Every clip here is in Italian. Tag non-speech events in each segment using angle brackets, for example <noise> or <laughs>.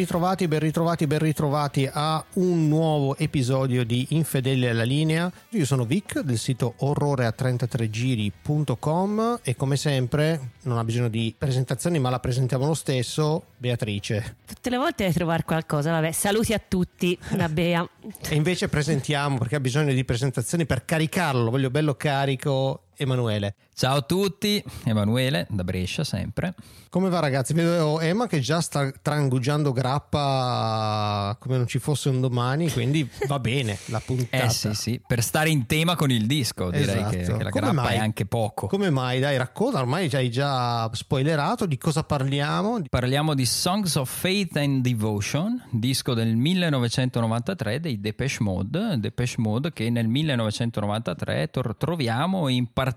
Ritrovati, ben ritrovati, ben ritrovati a un nuovo episodio di Infedeli alla linea. Io sono Vic del sito orrore a33giri.com e come sempre non ha bisogno di presentazioni ma la presentiamo lo stesso, Beatrice. Tutte le volte devi trovare qualcosa, vabbè, saluti a tutti da Bea. e invece presentiamo perché ha bisogno di presentazioni per caricarlo, lo voglio bello carico Emanuele. Ciao a tutti, Emanuele da Brescia sempre. Come va ragazzi? Vedo Emma che già sta trangugiando grappa come non ci fosse un domani, quindi va bene la <laughs> puntata. Eh sì sì, per stare in tema con il disco direi Esatto. che, che la Come grappa mai? è anche poco. Come mai? Dai, racconta, ormai ci hai già spoilerato di cosa parliamo. Parliamo di Songs of Faith and Devotion, disco del 1993 dei Depeche Mode, Depeche Mode che nel 1993 tor- troviamo in particolare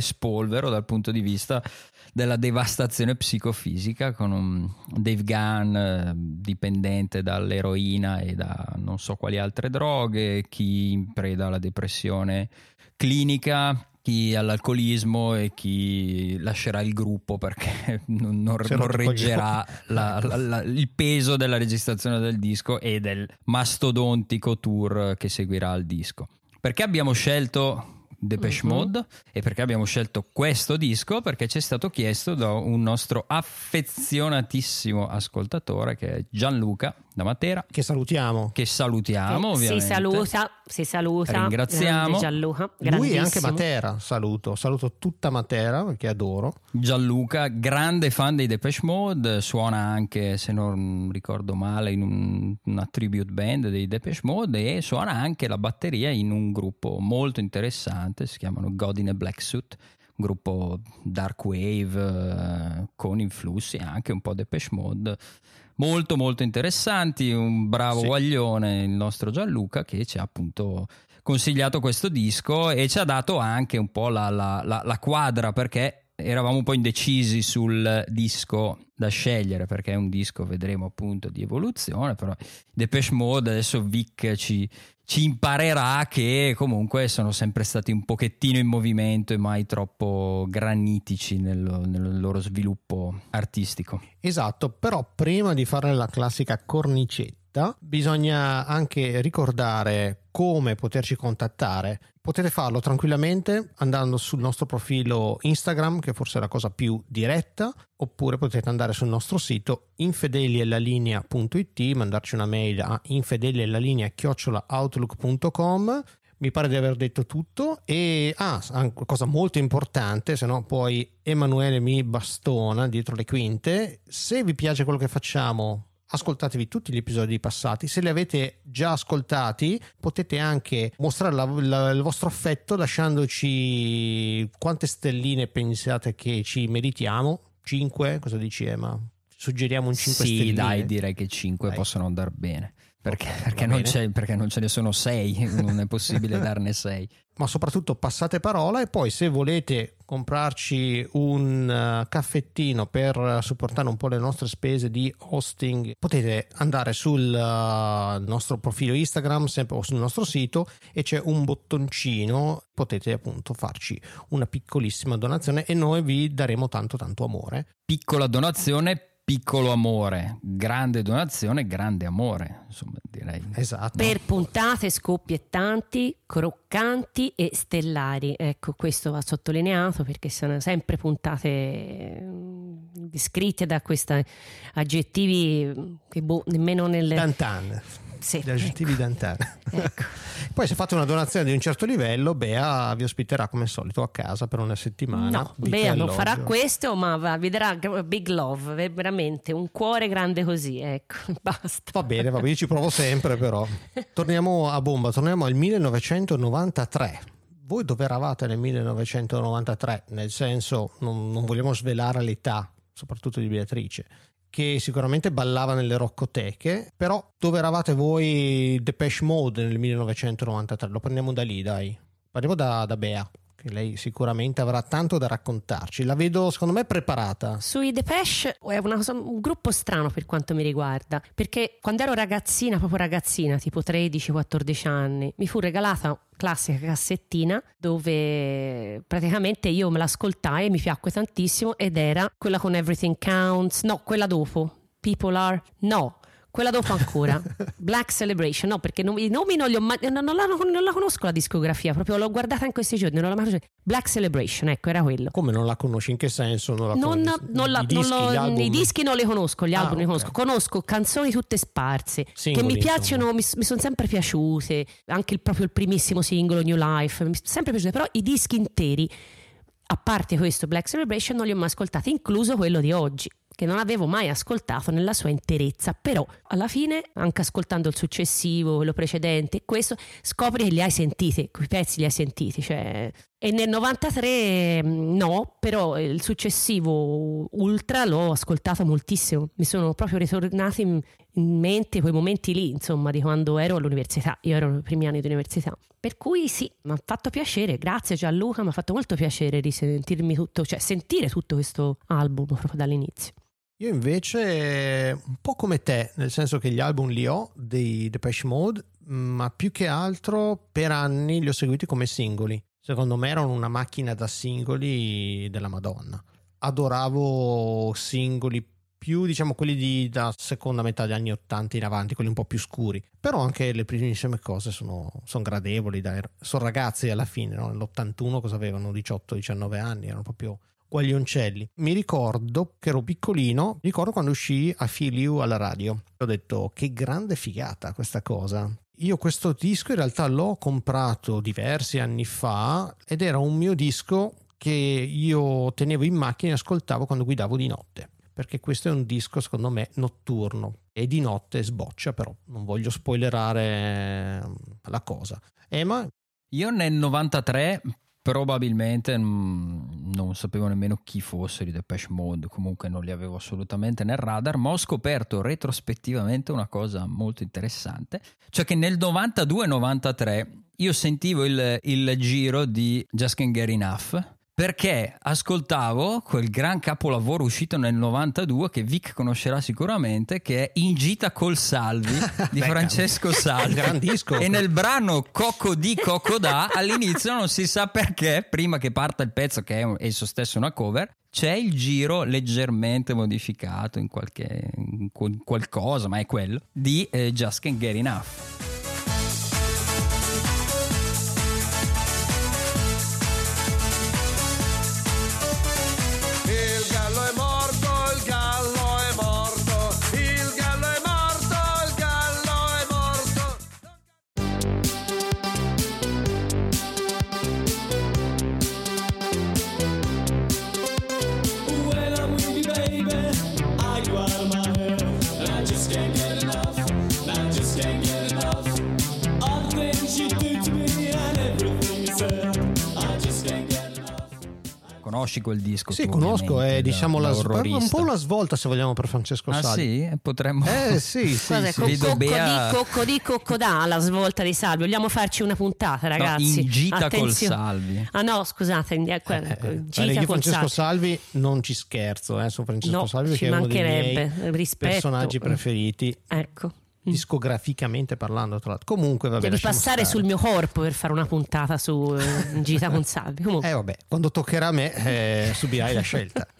spolvero dal punto di vista della devastazione psicofisica con un Dave Gunn eh, dipendente dall'eroina e da non so quali altre droghe, chi in preda alla depressione clinica, chi all'alcolismo e chi lascerà il gruppo perché <laughs> non, non- non reggerà la- la- la- il peso della registrazione del disco e del mastodontico tour che seguirà il disco. Perché abbiamo scelto Depeche Mhm. Mode e perché abbiamo scelto questo disco? Perché ci è stato chiesto da un nostro affezionatissimo ascoltatore che è Gianluca da Matera, Che salutiamo. che salutiamo Eh, ovviamente. Si saluta, si saluta. Ringraziamo. Gianluca, Lui e anche. Matera, saluto. Saluto tutta Matera perché adoro. Gianluca, grande fan dei Depeche Mode, suona anche, se non ricordo male, in un- una tribute band dei Depeche Mode e suona anche la batteria in un gruppo molto interessante, si chiamano God in a Black Suit, gruppo dark wave eh, con influssi anche un po' Depeche Mode. Molto molto interessanti, un bravo Sì. guaglione il nostro Gianluca che ci ha appunto consigliato questo disco e ci ha dato anche un po' la, la- la- la quadra perché eravamo un po' indecisi sul disco da scegliere perché è un disco vedremo appunto di evoluzione però Depeche Mode adesso Vic ci, ci imparerà che comunque sono sempre stati un pochettino in movimento e mai troppo granitici nel, nel loro sviluppo artistico. Esatto, però prima di fare la classica cornicetta bisogna anche ricordare come poterci contattare. Potete farlo tranquillamente andando sul nostro profilo Instagram, che forse è la cosa più diretta, oppure potete andare sul nostro sito infedelielalinea.it, mandarci una mail a infedelielalinea.outlook.com mi pare di aver detto tutto e ah, cosa molto importante, se no poi Emanuele mi bastona dietro le quinte. Se vi piace quello che facciamo, ascoltatevi tutti gli episodi passati. Se li avete già ascoltati, potete anche mostrare la- la- il vostro affetto lasciandoci quante stelline pensate che ci meritiamo. 5? Cosa dici Ema? Suggeriamo un 5 sì stelline. dai direi che 5 Dai. possono andare bene perché, perché non perché non ce ne sono 6 <laughs> non è possibile darne 6 ma soprattutto passate parola e poi se volete comprarci un eh, caffettino per eh, supportare un po' le nostre spese di hosting potete andare sul eh, nostro profilo Instagram sempre o sul nostro sito e c'è un bottoncino potete appunto farci una piccolissima donazione e noi vi daremo tanto tanto amore. Piccola donazione piccolo amore grande donazione grande amore insomma direi. Esatto. Per puntate scoppiettanti, croccanti e stellari. Ecco, questo va sottolineato perché sono sempre puntate mm, descritte da questi aggettivi mm, che boh, nemmeno nel... Dantan. Sì, gli aggettivi Dantan. Ecco. Poi se fate una donazione di un certo livello, Bea vi ospiterà come al solito a casa per una settimana. No, Bea non farà questo, ma vi darà big love, ve- veramente un cuore grande così, ecco, <laughs> basta. Va bene, va bene, io ci provo sempre però. <laughs> Torniamo a bomba, torniamo al 1993. Voi dove eravate nel 1993? Nel senso, non, non vogliamo svelare l'età, soprattutto di Beatrice, che sicuramente ballava nelle roccoteche, però dove eravate voi Depeche Mode nel 1993? Lo prendiamo da lì, dai. Parliamo da, da Bea, che lei sicuramente avrà tanto da raccontarci. La vedo, secondo me, preparata. Sui Depeche è una un gruppo strano per quanto mi riguarda, perché quando ero ragazzina, proprio ragazzina, tipo 13-14 anni, mi fu regalata classica cassettina dove praticamente io me l'ascoltai e mi piacque tantissimo ed era quella con Everything Counts, no, quella dopo, People Are, no, quella dopo ancora. <laughs> Black Celebration, no, perché i nomi non li ho mai. Non, non, la, non, la, conosco la discografia, proprio l'ho guardata in questi giorni, non l'ho mai Black Celebration, ecco, era quello. Come non la conosci? In che senso? Non la non, non la, I, dischi, lo, I, dischi, non li conosco, gli ah, album li conosco. Conosco canzoni tutte sparse Singoli, che mi piacciono, mi, mi, sono sempre piaciute. Anche il, proprio il primissimo singolo, New Life, mi sono sempre piaciute, però i dischi interi a parte questo Black Celebration non li ho mai ascoltati, incluso quello di oggi che non avevo mai ascoltato nella sua interezza, però alla fine, anche ascoltando il successivo, quello precedente, questo, scopri che li hai sentiti, quei pezzi li hai sentiti, cioè... E nel 93 mm, no, però il successivo Ultra l'ho ascoltato moltissimo, mi sono proprio ritornati in, mente quei momenti lì, insomma, di quando ero all'università, io ero nei primi anni di università. Per cui sì, mi ha fatto piacere, grazie Gianluca, mi ha fatto molto piacere risentirmi tutto, cioè sentire tutto questo album proprio dall'inizio. Io invece un po' come te, nel senso che gli album li ho dei Depeche Mode, ma più che altro per anni li ho seguiti come singoli. Secondo me erano una macchina da singoli della Madonna. Adoravo singoli più diciamo quelli di, da seconda metà degli anni 80 in avanti, quelli un po' più scuri. Però anche le primissime cose sono, sono gradevoli, dai. sono ragazzi alla fine, no? nell'81 cosa avevano? 18-19 anni, erano proprio guaglioncelli. Mi ricordo che ero piccolino, ricordo quando uscì a You alla radio. Ho detto che grande figata questa cosa. Io questo disco in realtà l'ho comprato diversi anni fa ed era un mio disco che io tenevo in macchina e ascoltavo quando guidavo di notte. Perché questo è un disco, secondo me, notturno. E di notte sboccia, però non voglio spoilerare la cosa. Emma? Io nel 93 probabilmente non sapevo nemmeno chi fossero i Depeche Mode, comunque non li avevo assolutamente nel radar, ma ho scoperto retrospettivamente una cosa molto interessante, cioè che nel 92-93 io sentivo il, il giro di Just Can't Get Enough perché ascoltavo quel gran capolavoro uscito nel 92 che Vic conoscerà sicuramente che è In gita col Salvi <laughs> di Francesco Salvi. Gran disco. E nel brano Cocco di Cocco da all'inizio non si sa perché prima che parta il pezzo che è esso stesso una cover c'è il giro leggermente modificato in qualche in qualcosa ma è quello di eh, Just Can't Get Enough conosci quel disco? Sì, conosco, è diciamo la, un po' una svolta se vogliamo per Francesco ah, Salvi. sì? Potremmo... Eh sì, sì. <laughs> Guarda, sì. Cocco, Bea... di, cocco di Cocco da la svolta di Salvi. Vogliamo farci una puntata ragazzi? No, in gita Attenzione. col Salvi. Ah no, scusate, in, eh, eh, eh, gita io Francesco Salvi. Salvi non ci scherzo eh, su Francesco no, Salvi perché è uno dei miei rispetto. personaggi preferiti. Ecco discograficamente parlando tra l'altro comunque vabbè devi passare stare. sul mio corpo per fare una puntata su eh, Gita con Salvi comunque. eh vabbè quando toccherà a me eh, subirai la scelta <laughs>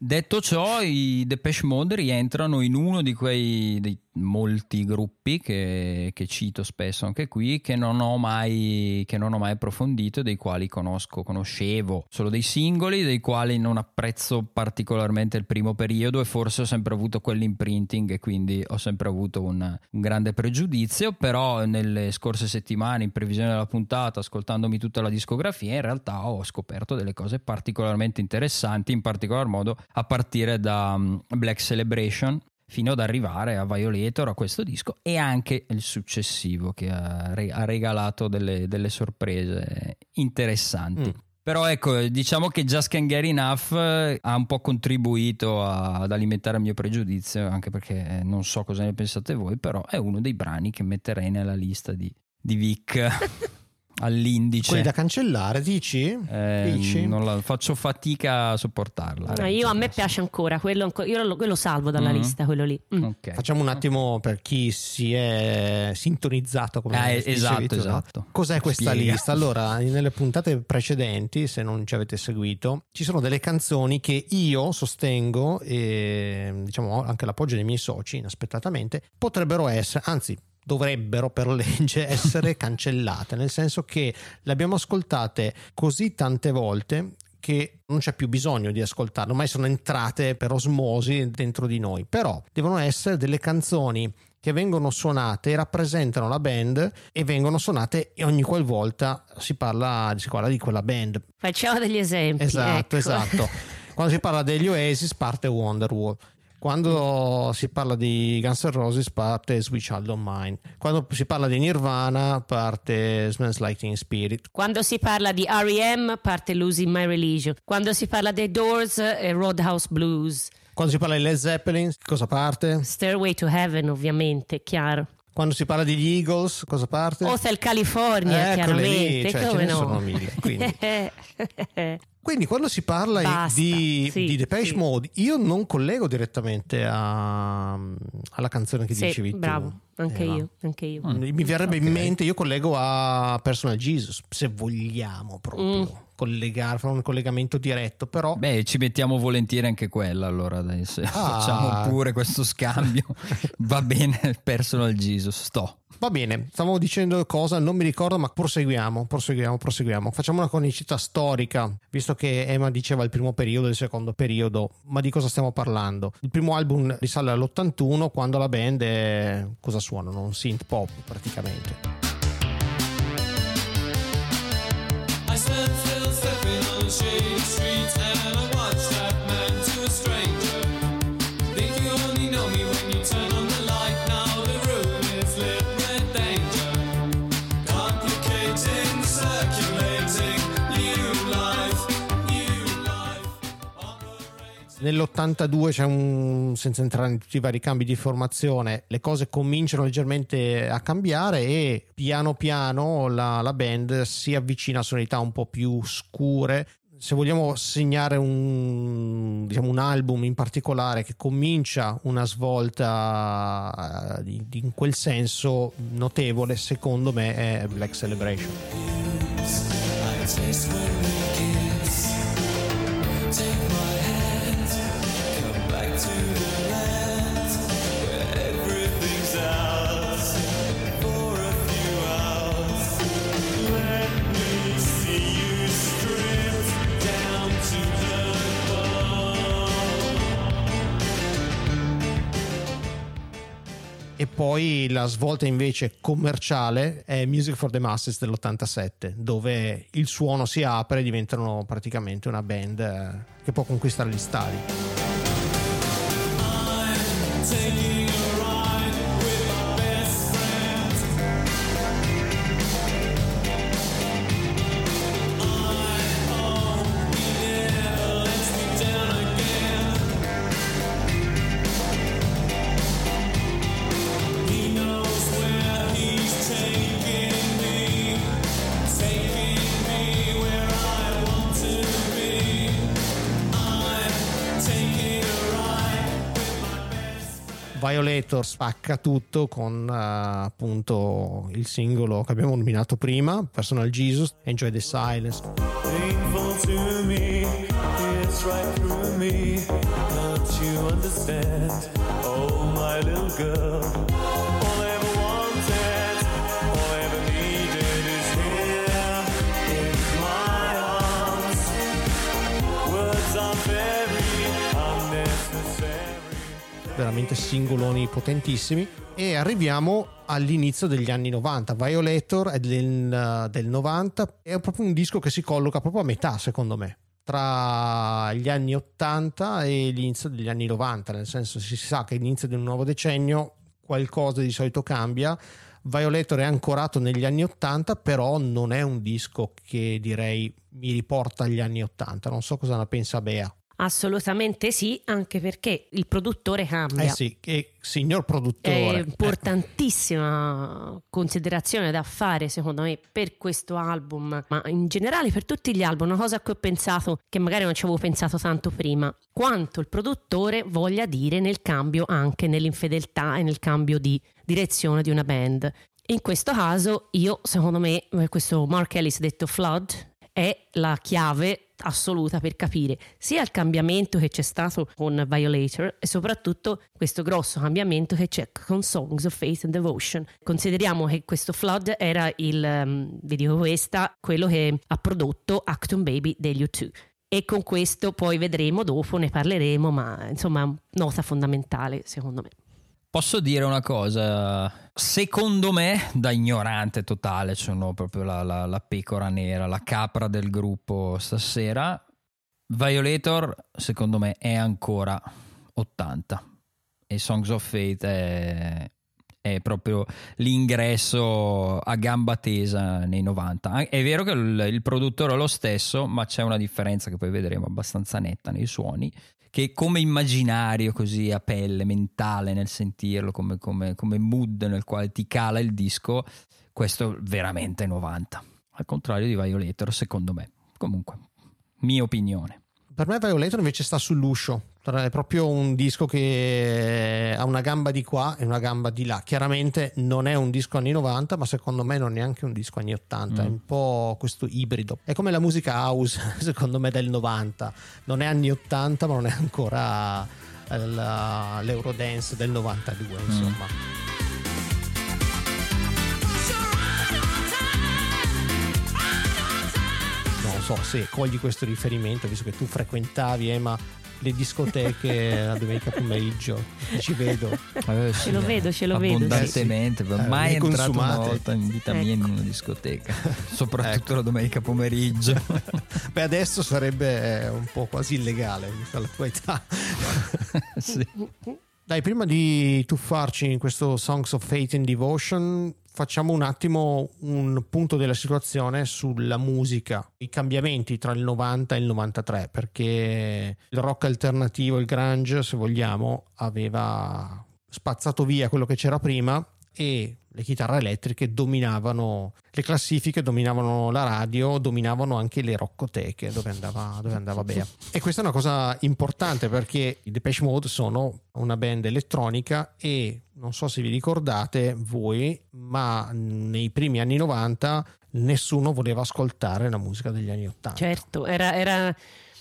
Detto ciò, i Depeche Mode rientrano in uno di quei molti gruppi che, che, cito spesso anche qui, che non, ho mai, che non ho mai approfondito, dei quali conosco, conoscevo solo dei singoli, dei quali non apprezzo particolarmente il primo periodo e forse ho sempre avuto quell'imprinting e quindi ho sempre avuto un, un grande pregiudizio, però nelle scorse settimane, in previsione della puntata, ascoltandomi tutta la discografia, in realtà ho scoperto delle cose particolarmente interessanti, in particolar modo a partire da um, Black Celebration fino ad arrivare a Violator, a questo disco e anche il successivo che ha, regalato delle, delle sorprese interessanti. Mm. Però ecco, diciamo che Just Can't Get Enough eh, ha un po' contribuito a, ad alimentare il mio pregiudizio, anche perché non so cosa ne pensate voi, però è uno dei brani che metterei nella lista di, di Vic. <laughs> all'indice. Quelli da cancellare, dici? Eh, dici? non la, faccio fatica a sopportarla. No, io a me piace ancora, quello, io lo, quello salvo dalla Mm. lista, quello lì. Mm. Ok. Facciamo un attimo per chi si è sintonizzato come Ah, eh, esatto, esatto. Cos'è questa Spiega. lista? Allora, nelle puntate precedenti, se non ci avete seguito, ci sono delle canzoni che io sostengo e diciamo ho anche l'appoggio dei miei soci, inaspettatamente, potrebbero essere, anzi dovrebbero per legge <laughs> essere cancellate, nel senso che le abbiamo ascoltate così tante volte che non c'è più bisogno di ascoltarle, ormai sono entrate per osmosi dentro di noi, però devono essere delle canzoni che vengono suonate, rappresentano la band e vengono suonate e ogni qualvolta si parla, si parla di quella band. Facciamo degli esempi. Esatto, ecco. esatto. <laughs> Quando si parla degli Oasis parte Wonderwall. Quando si parla di Guns N' Roses parte Sweet Child of Mine. Quando si parla di Nirvana parte Smells Like Teen Spirit. Quando si parla di R.E.M. parte Losing My Religion. Quando si parla dei Doors è Roadhouse Blues. Quando si parla di Led Zeppelin cosa parte? Stairway to Heaven ovviamente, chiaro. Quando si parla degli Eagles cosa parte? Hotel California, lì, chiaramente. cioè, ce come ne no? sono mille, <laughs> quindi. Quando si parla Basta, di, sì, di Depeche sì. Mode, io non collego direttamente a- alla canzone che Sì, dicevi tu. bravo, anche Eva. io, anche io. Mm. Mi verrebbe in Ok. mente, io collego a Personal Jesus, se vogliamo proprio Mm. collegare, fare un collegamento diretto, però Beh, ci mettiamo volentieri anche quella allora, dai, se Ah. facciamo pure questo scambio. <laughs> Va bene, personal Jesus, sto. Va bene, stavo dicendo cosa, non mi ricordo, ma proseguiamo, proseguiamo, proseguiamo. Facciamo una cronicità storica, visto che Emma diceva il primo periodo e il secondo periodo, ma di cosa stiamo parlando? Il primo album risale all'81 quando la band è... cosa suonano? Un synth pop praticamente. I stand still stepping on shady street and I watch Nell'82 c'è un, senza entrare in tutti i vari cambi di formazione, le cose cominciano leggermente a cambiare e piano piano la, la band si avvicina a sonorità un po' più scure. Se vogliamo segnare un, diciamo, un album in particolare che comincia una svolta eh, in quel senso notevole, secondo me è Black Celebration. Poi la svolta invece commerciale è Music for the Masses dell'87, dove il suono si apre e diventano praticamente una band eh, che può conquistare gli stadi. Violator spacca tutto con eh, appunto il singolo che abbiamo nominato prima, Personal Jesus, Enjoy the Silence. painful to me. It's right through me. Don't you understand? Oh, my little girl. Veramente singoloni potentissimi. E arriviamo all'inizio degli anni 90 Violator è del, del 90 è proprio un disco che si colloca proprio a metà secondo me tra gli anni 80 e l'inizio degli anni 90 nel senso si sa che all'inizio di un nuovo decennio qualcosa di solito cambia. Violator è ancorato negli anni 80 però non è un disco che direi mi riporta agli anni 80 non so cosa ne pensa Bea Assolutamente sì, anche perché il produttore cambia. Eh sì, che signor È produttore. importantissima considerazione da fare secondo me per questo album, ma in generale per tutti gli album, una cosa a cui ho pensato che magari non ci avevo pensato tanto prima, quanto il produttore voglia dire nel cambio anche nell'infedeltà e nel cambio di direzione di una band. In questo caso io, secondo me, eh, questo Mark Ellis detto Flood è la chiave assoluta per capire sia il cambiamento che c'è stato con Violator e soprattutto questo grosso cambiamento che c'è con Songs of Faith and Devotion. Consideriamo che questo Flood era il, um, vi dico questa, quello che ha prodotto Acton Baby degli U2. E con questo poi vedremo dopo, ne parleremo, ma insomma nota fondamentale secondo me. Posso dire una cosa? Secondo me, da ignorante totale, sono proprio la, la- la pecora nera, la capra del gruppo stasera. Violator, secondo me, è ancora 80 e Songs of Fate è, è proprio l'ingresso a gamba tesa nei 90. An- È vero che il, il produttore è lo stesso, ma c'è una differenza che poi vedremo abbastanza netta nei suoni che come immaginario così a pelle, mentale nel sentirlo, come, come- come mood nel quale ti cala il disco, questo veramente è 90. Al contrario di Violator, secondo me. Comunque, mia opinione. Per me Violator invece sta sull'uscio. È proprio un disco che ha una gamba di qua e una gamba di là. Chiaramente non è un disco anni 90, ma secondo me non è neanche un disco anni 80. È Mm. un po' questo ibrido. È come la musica house, <laughs> secondo me, del 90. Non è anni 80, ma non è ancora eh, la- l'Eurodance del 92, insomma. Non so se cogli questo riferimento, visto che tu frequentavi, Emma, le discoteche la domenica pomeriggio. Ci vedo. ce lo vedo, ce lo vedo, Abbondantemente, sì. mai Eh, entrato una volta in vita mia in Ecco. una discoteca, <laughs> soprattutto Ecco. la domenica pomeriggio. <laughs> Beh, adesso sarebbe eh, un po' quasi illegale, vista la tua età. <laughs> Sì. Dai, prima di tuffarci in questo Songs of Fate and Devotion, facciamo un attimo un punto della situazione sulla musica, i cambiamenti tra il 90 e il 93, perché il rock alternativo, il grunge, se vogliamo, aveva spazzato via quello che c'era prima e le chitarre elettriche dominavano le classifiche, dominavano la radio, dominavano anche le roccoteche dove andava, dove andava Bea. E questa è una cosa importante perché i Depeche Mode sono una band elettronica e non so se vi ricordate voi, ma nei primi anni 90 nessuno voleva ascoltare la musica degli anni 80. Certo, era, era-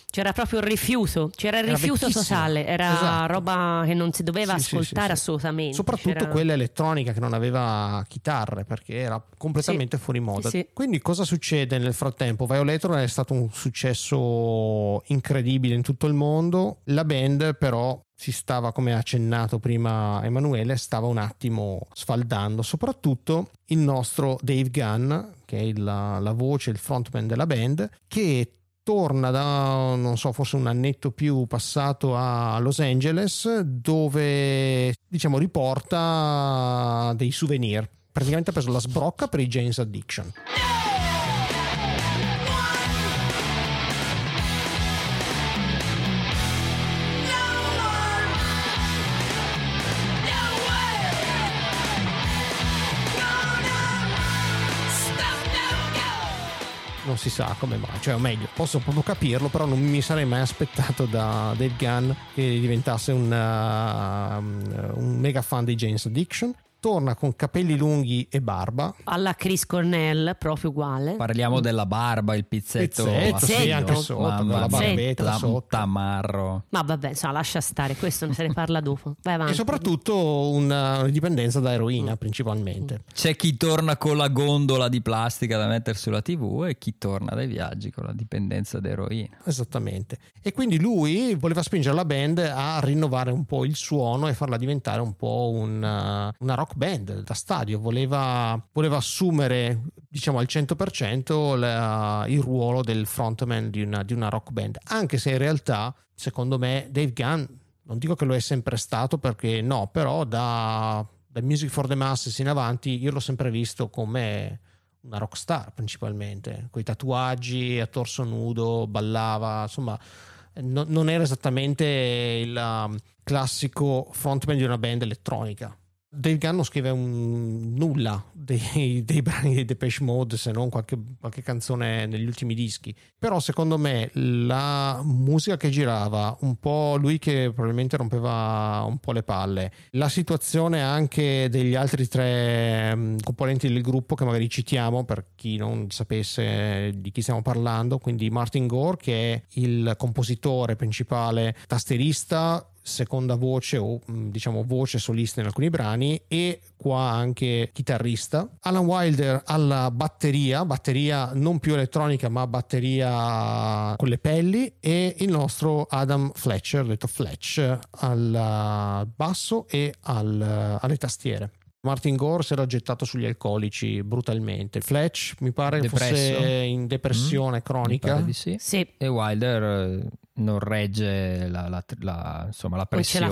c'era proprio il rifiuto, c'era il Era rifiuto totale, era Esatto. roba che non si doveva Sì, ascoltare sì, sì. assolutamente. Soprattutto C'era- quella elettronica che non aveva chitarre perché era completamente fuori moda. Quindi cosa succede nel frattempo? Violator è stato un successo incredibile in tutto il mondo. La band però si stava, come ha accennato prima Emanuele, stava un attimo sfaldando. Soprattutto il nostro Dave Gunn, che è il- la voce, il frontman della band, che torna da, non so, forse un annetto più passato a Los Angeles, dove diciamo riporta dei souvenir. Praticamente ha preso la sbrocca per i James Addiction. Non si sa come mai, cioè o meglio, posso proprio capirlo, però non mi sarei mai aspettato da Dave Gunn che diventasse un, uh, un mega fan dei James Addiction. Torna con capelli lunghi e barba, Alla Chris Cornell, proprio uguale. Parliamo della barba, il pizzetto, Pizzetto, sì, anche sotto, Mamma la barbetta da- sotto. tamarro. Ma vabbè, insomma, lascia stare, questo se ne parla dopo. Vai avanti. e soprattutto una, una dipendenza da eroina principalmente. C'è chi torna con la gondola di plastica da mettere sulla tv e chi torna dai viaggi con la dipendenza d'eroina. Esattamente. E quindi lui voleva spingere la band a rinnovare un po' il suono e farla diventare un po' una, una rock band da stadio. Voleva, voleva assumere, diciamo al 100%, la- il ruolo del frontman di una, di una rock band. Anche se in realtà, secondo me, Dave Gunn, non dico che lo è sempre stato perché no, però da, da Music for the Masses in avanti io l'ho sempre visto come una rockstar principalmente, con i tatuaggi a torso nudo, ballava, insomma no- non era esattamente il um, classico frontman di una band elettronica. Dave Gunn non scrive un- nulla dei, dei brani di Depeche Mode se non qualche, qualche canzone negli ultimi dischi. Però secondo me la musica che girava un po' lui che probabilmente rompeva un po' le palle la situazione anche degli altri tre mm, componenti del gruppo che magari citiamo per chi non sapesse di chi stiamo parlando quindi Martin Gore che è il compositore principale tasterista seconda voce o mh, diciamo voce solista in alcuni brani e qua anche chitarrista. Alan Wilder alla batteria batteria non più elettronica ma batteria con le pelli e il nostro Adam Fletcher detto Fletch al basso e al- alle tastiere. Martin Gore si era gettato sugli alcolici brutalmente. Fletch mi pare Depresso? fosse in depressione Mi cronica? Pare di sì. Sì, E Wilder eh, non regge la, la- la- insomma, la pressione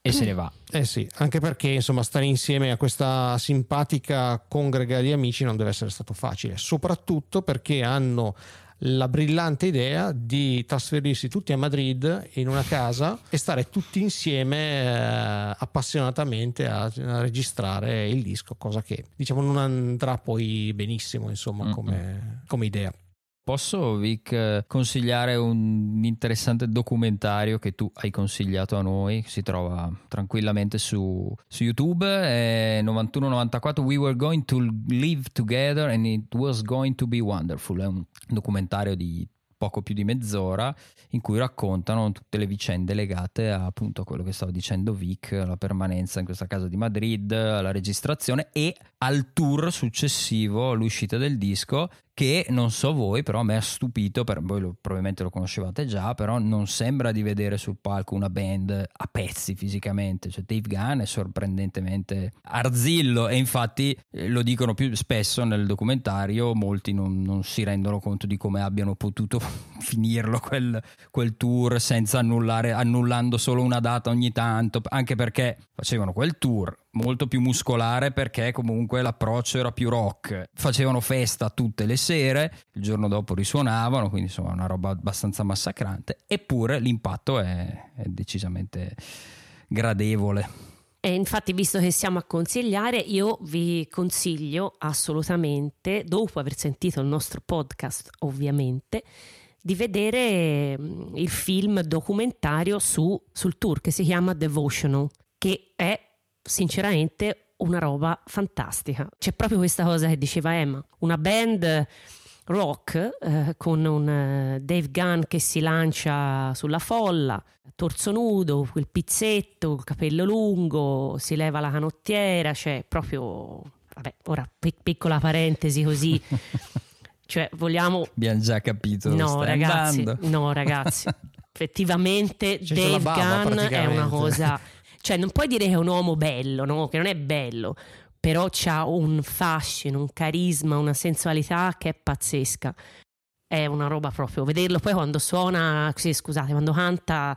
e se ne va. <clears throat> Eh sì, anche perché insomma stare insieme a questa simpatica congrega di amici non deve essere stato facile, soprattutto perché hanno la brillante idea di trasferirsi tutti a Madrid in una casa e stare tutti insieme eh, appassionatamente a, a registrare il disco, cosa che diciamo non andrà poi benissimo insomma come, come idea. Posso, Vic, consigliare un interessante documentario che tu hai consigliato a noi? Si trova tranquillamente su, su YouTube. È 91-94. We were going to live together and it was going to be wonderful. È un documentario di poco più di mezz'ora in cui raccontano tutte le vicende legate a appunto a quello che stavo dicendo Vic, alla permanenza in questa casa di Madrid, alla registrazione e al tour successivo all'uscita del disco che non so voi però a me ha stupito, per, voi lo- probabilmente lo conoscevate già, però non sembra di vedere sul palco una band a pezzi fisicamente, cioè Dave Gunn è sorprendentemente arzillo e infatti eh, lo dicono più spesso nel documentario, molti non, non si rendono conto di come abbiano potuto <laughs> finirlo quel, quel tour senza annullare, annullando solo una data ogni tanto, anche perché facevano quel tour molto più muscolare perché comunque l'approccio era più rock. Facevano festa tutte le sere, il giorno dopo risuonavano, quindi insomma una roba abbastanza massacrante, eppure l'impatto è, è decisamente gradevole. E infatti, visto che siamo a consigliare, io vi consiglio assolutamente, dopo aver sentito il nostro podcast, ovviamente, di vedere mm, il film documentario su- sul tour che si chiama Devotional, che è sinceramente una roba fantastica. C'è proprio questa cosa che diceva Emma, una band rock eh, con un eh, Dave Gunn che si lancia sulla folla, torso nudo, quel pizzetto, il capello lungo, si leva la canottiera, cioè proprio... Vabbè, ora pic- piccola parentesi così, <laughs> cioè vogliamo... Abbiamo già capito No ragazzi, andando. no ragazzi, <laughs> effettivamente C'è Dave Gunn è una cosa... Cioè non puoi dire che è un uomo bello, no? Che non è bello, però c'ha un fascino, un carisma, una sensualità che è pazzesca. È una roba proprio. Vederlo poi quando suona, sì, scusate, quando canta,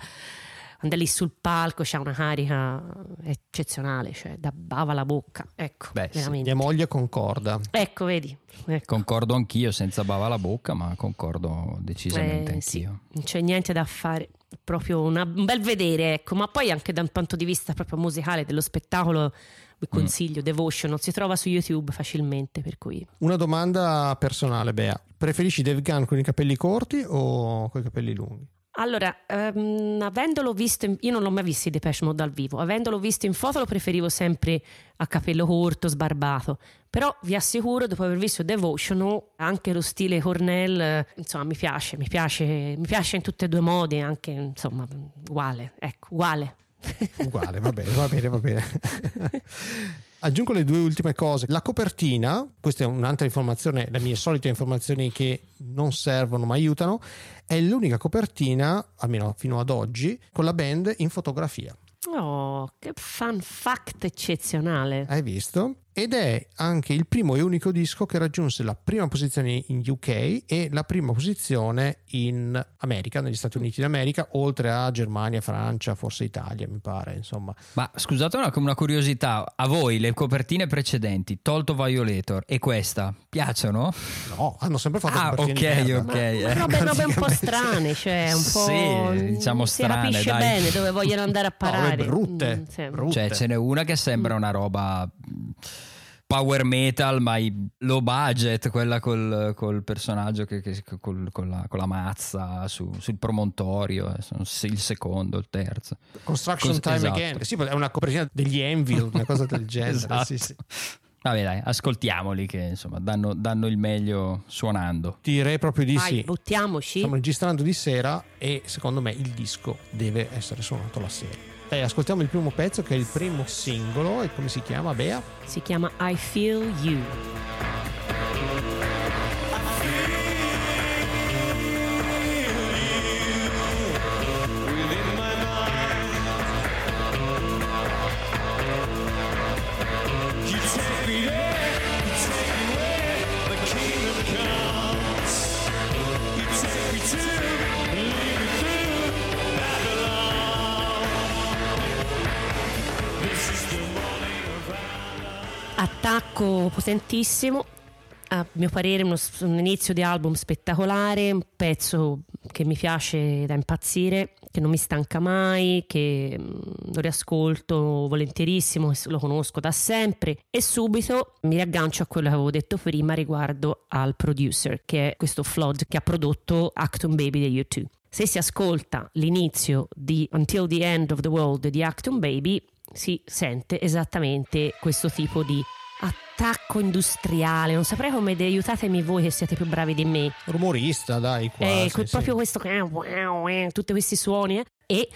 quando è lì sul palco, c'ha una carica eccezionale, cioè da bava la bocca. Ecco, Beh, sì. veramente. Mia moglie concorda. Ecco, vedi. Ecco. Concordo anch'io, senza bava alla bocca, ma concordo decisamente Eh, sì, anch'io. non c'è niente da fare, proprio una- un bel vedere, ecco, ma poi anche da un punto di vista proprio musicale dello spettacolo vi Mm. consiglio Devotion, si trova su YouTube facilmente, per cui Una domanda personale, Bea. Preferisci Dave Gunn con i capelli corti o con i capelli lunghi? Allora, ehm, avendolo visto, in- io non l'ho mai visto i Depeche Mode dal vivo, avendolo visto in foto lo preferivo sempre a capello corto, sbarbato, però vi assicuro, dopo aver visto Devotional, anche lo stile Cornell, insomma, mi piace, mi piace, mi piace in tutti e due i modi, anche, insomma, uguale, ecco, uguale. Uguale, va bene, va bene, va bene. <laughs> Aggiungo le due ultime cose. La copertina, questa è un'altra informazione, le mie solite informazioni che non servono ma aiutano, è l'unica copertina, almeno fino ad oggi, con la band in fotografia. Oh, che fun fact eccezionale. Hai visto? Ed è anche il primo e unico disco che raggiunse la prima posizione in UK e la prima posizione in America, negli Stati Uniti d'America, oltre a Germania, Francia, forse Italia, mi pare, insomma. Ma scusate una, una curiosità, a voi le copertine precedenti, tolto Violator e questa, piacciono? No, hanno sempre fatto Ah, copertine ok, ok. Eh. robe, robe un po' strane, cioè un po'. Sì, diciamo si strane, capisce dai. bene dove vogliono andare a No, parare. beh, brutte, Mm, sì. brutte. Cioè, ce n'è una che sembra una roba power metal, ma i- low budget, quella col, col personaggio che, che- col- con, la, con la mazza su- sul promontorio, eh, il secondo, il terzo. Construction Cos- Time esatto. Again. Sì, è una copertina degli Envil, una cosa del <laughs> genere. Esatto. sì, sì. Vabbè dai, ascoltiamoli che insomma danno, danno il meglio suonando. Direi proprio di Vai, sì. buttiamoci. Stiamo registrando di sera e secondo me il disco deve essere suonato la sera. Dai, ascoltiamo il primo pezzo che è il primo singolo e come si chiama Bea? Si chiama I Feel You. Attacco potentissimo. A mio parere, uno, un inizio di album spettacolare, un pezzo che mi piace da impazzire, che non mi stanca mai, che mm, lo riascolto volentierissimo, lo conosco da sempre. E subito mi riaggancio a quello che avevo detto prima riguardo al producer, che è questo Flood che ha prodotto Acton Baby degli U2. Se si ascolta l'inizio di Until the End of the World di Acton Baby, si sente esattamente questo tipo di attacco industriale. Non saprei come aiutatemi voi che siete più bravi di me. Rumorista, dai. Eh, sì, que- sì. proprio questo che tutti questi suoni eh. e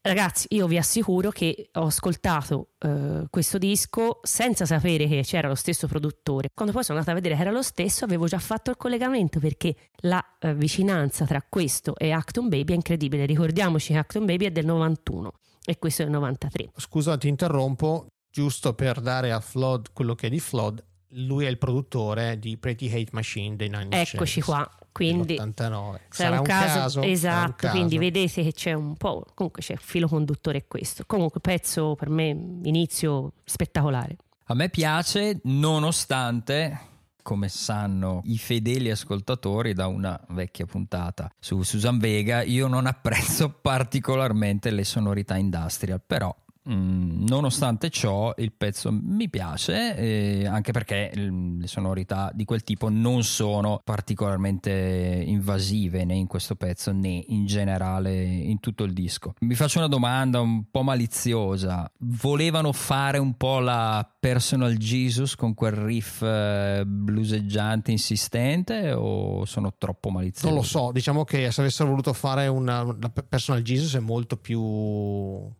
ragazzi io vi assicuro che ho ascoltato eh, questo disco senza sapere che c'era lo stesso produttore quando poi sono andata a vedere che era lo stesso avevo già fatto il collegamento perché la eh, vicinanza tra questo e Acton Baby è incredibile ricordiamoci che Acton Baby è del 91 e questo è del 93 Scusa, ti interrompo, giusto per dare a Flood quello che è di Flood. Lui è il produttore di Pretty Hate Machine dei Nine Inch eccoci Nails qua quindi dell'89. Sarà, Sarà un caso, un esatto, caso. quindi vedete che c'è un po', comunque c'è il filo conduttore è questo. Comunque pezzo per me inizio spettacolare. A me piace nonostante, come sanno i fedeli ascoltatori da una vecchia puntata su Susan Vega, io non apprezzo <laughs> particolarmente le sonorità industrial, però mm, nonostante ciò il pezzo mi piace, eh, anche perché mm, le sonorità di quel tipo non sono particolarmente invasive né in questo pezzo né in generale in tutto il disco. Mi faccio una domanda un po' maliziosa. Volevano fare un po' la personal Jesus con quel riff eh, bluseggiante insistente o sono troppo maliziosi? Non lo so, diciamo che se avessero voluto fare una, una personal Jesus è molto più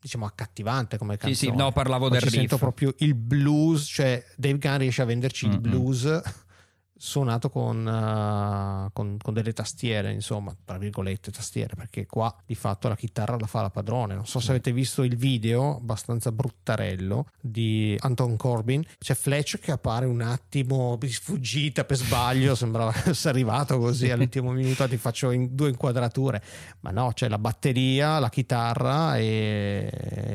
diciamo accattivante come Sì, canzone. sì, no, parlavo Poi del ci sento riff. proprio il blues, cioè Dave Gunn riesce a venderci il Mm-mm. blues suonato con, uh, con, con delle tastiere, insomma, tra virgolette tastiere, perché qua di fatto la chitarra la fa la padrone. Non so se avete visto il video, abbastanza bruttarello, di Anton Corbin. C'è Fletch che appare un attimo di sfuggita per sbaglio, <laughs> sembrava essere arrivato così all'ultimo minuto, ti faccio in due inquadrature. Ma no, c'è la batteria, la chitarra e,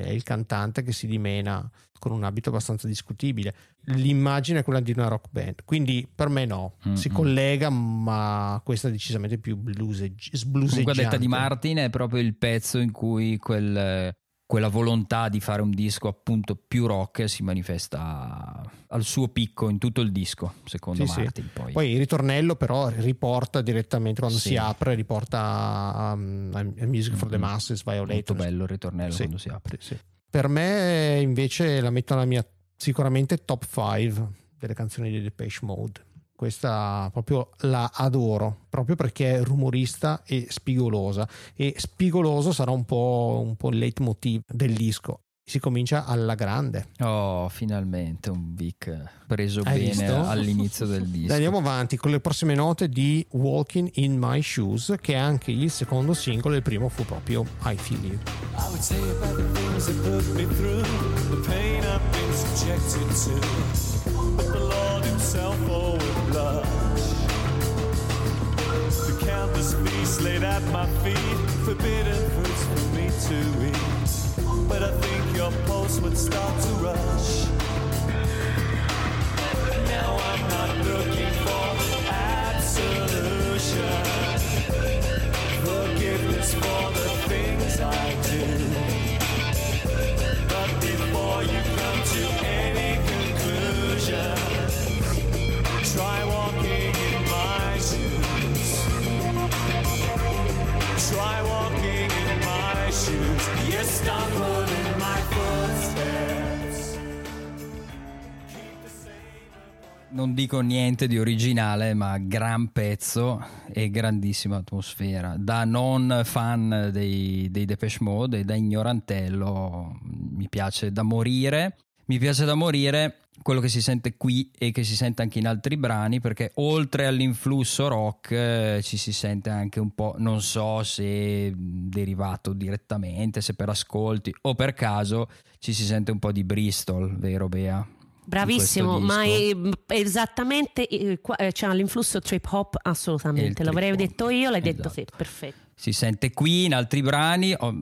e il cantante che si dimena con un abito abbastanza discutibile. L'immagine è quella di una rock band, quindi per me no, si Mm-mm. collega, ma questa è decisamente più bluseggi- Comunque a detta sbluseggiante. di Martin è proprio il pezzo in cui quel- quella volontà di fare un disco appunto più rock si manifesta al suo picco in tutto il disco, secondo Sì, sì. Martin. Poi. Poi il ritornello però riporta direttamente quando Sì. si apre, riporta a, a Music for the. Masses, Molto Violator. bello il ritornello Sì. quando si apre. Sì, sì. Per me invece la metto nella mia sicuramente top 5 delle canzoni di Depeche Mode. Questa proprio la adoro, proprio perché è rumorista e spigolosa. E spigoloso sarà un po', un po' il leitmotiv del disco. Si comincia alla grande. Oh, finalmente un Vic preso Hai bene visto? all'inizio del disco. Dai, Andiamo avanti con le prossime note di Walking in My Shoes, che è anche il secondo singolo, il primo fu proprio I Feel You. I would you about the things that put me through, the pain I've been subjected to. But the Lord Himself oh, would blush. The countless feasts laid at my feet, forbidden fruits for me to eat. But I think your pulse would start to rush. Now I'm not looking for absolution forgiveness for the things I do. But before you come to any conclusion, try walking in my shoes. Try walking in my shoes. You stumble in Non dico niente di originale, ma gran pezzo e grandissima atmosfera. Da non fan dei, dei Depeche Mode e da ignorantello mi piace da morire. Mi piace da morire quello che si sente qui e che si sente anche in altri brani perché oltre all'influsso rock eh, ci si sente anche un po', non so se derivato direttamente, se per ascolti o per caso ci si sente un po' di Bristol, vero Bea? Bravissimo, ma è, è esattamente eh, eh, c'ha l'influsso trip hop assolutamente. L'avrei detto io, l'hai detto Esatto. te, perfetto. Si sente qui in altri brani, oh,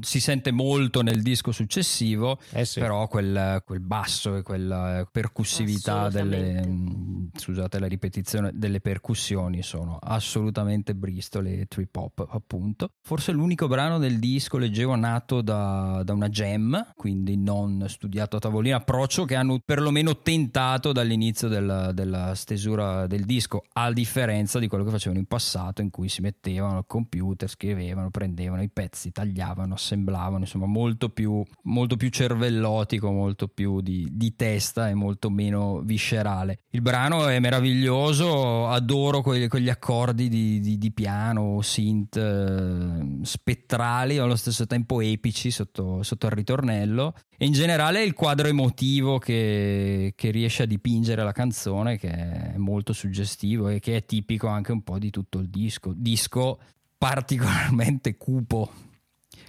si sente molto nel disco successivo, Eh sì. però quel, quel basso e quella percussività delle, mm, scusate la ripetizione, delle percussioni sono assolutamente Bristol e trip hop appunto. Forse l'unico brano del disco leggevo nato da, da una jam, quindi non studiato a tavolino, approccio che hanno perlomeno tentato dall'inizio della, della stesura del disco, a differenza di quello che facevano in passato in cui si mettevano al computer, scrivevano, prendevano i pezzi, tagliavano, assemblavano, insomma molto più, molto più cervellotico, molto più di, di testa e molto meno viscerale. Il brano è meraviglioso, adoro quegli, quegli accordi di, di- di piano, synth eh, spettrali allo stesso tempo epici sotto, sotto il ritornello e in generale il quadro emotivo che, che riesce a dipingere la canzone che è molto suggestivo e che è tipico anche un po' di tutto il disco. Disco particolarmente cupo,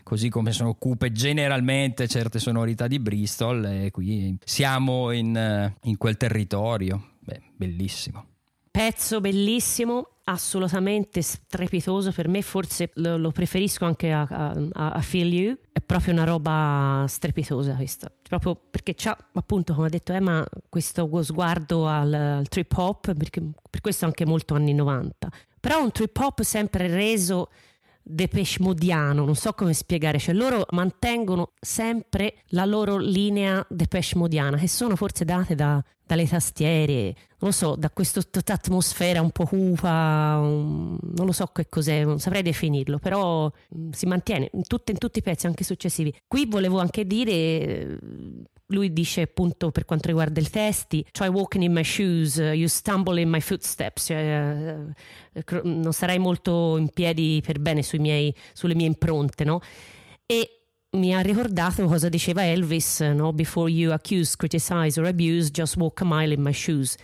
così come sono cupe generalmente certe sonorità di Bristol e qui siamo in, in quel territorio. Beh, bellissimo. Pezzo bellissimo, assolutamente strepitoso per me, forse lo, lo preferisco anche a, a- a Feel You, è proprio una roba strepitosa questa, proprio perché c'ha appunto come ha detto Emma questo sguardo al, al trip hop, perché per questo anche molto anni 90, però un trip hop sempre reso Depeche Modiano, non so come spiegare, cioè loro mantengono sempre la loro linea Depeche Modiana, che sono forse date da- dalle tastiere, non lo so, da questa atmosfera un po' cupa, non lo so che cos'è, non saprei definirlo, però mm, si mantiene in, tutte- in tutti i pezzi, anche successivi. Qui volevo anche dire, eh, lui dice appunto per quanto riguarda i testi, try walking in my shoes, you stumble in my footsteps, cioè, eh, non sarai molto in piedi per bene miei- sulle mie impronte, no? E mi ha ricordato cosa diceva Elvis, no? Before you accuse, criticize or abuse, just walk a mile in my shoes.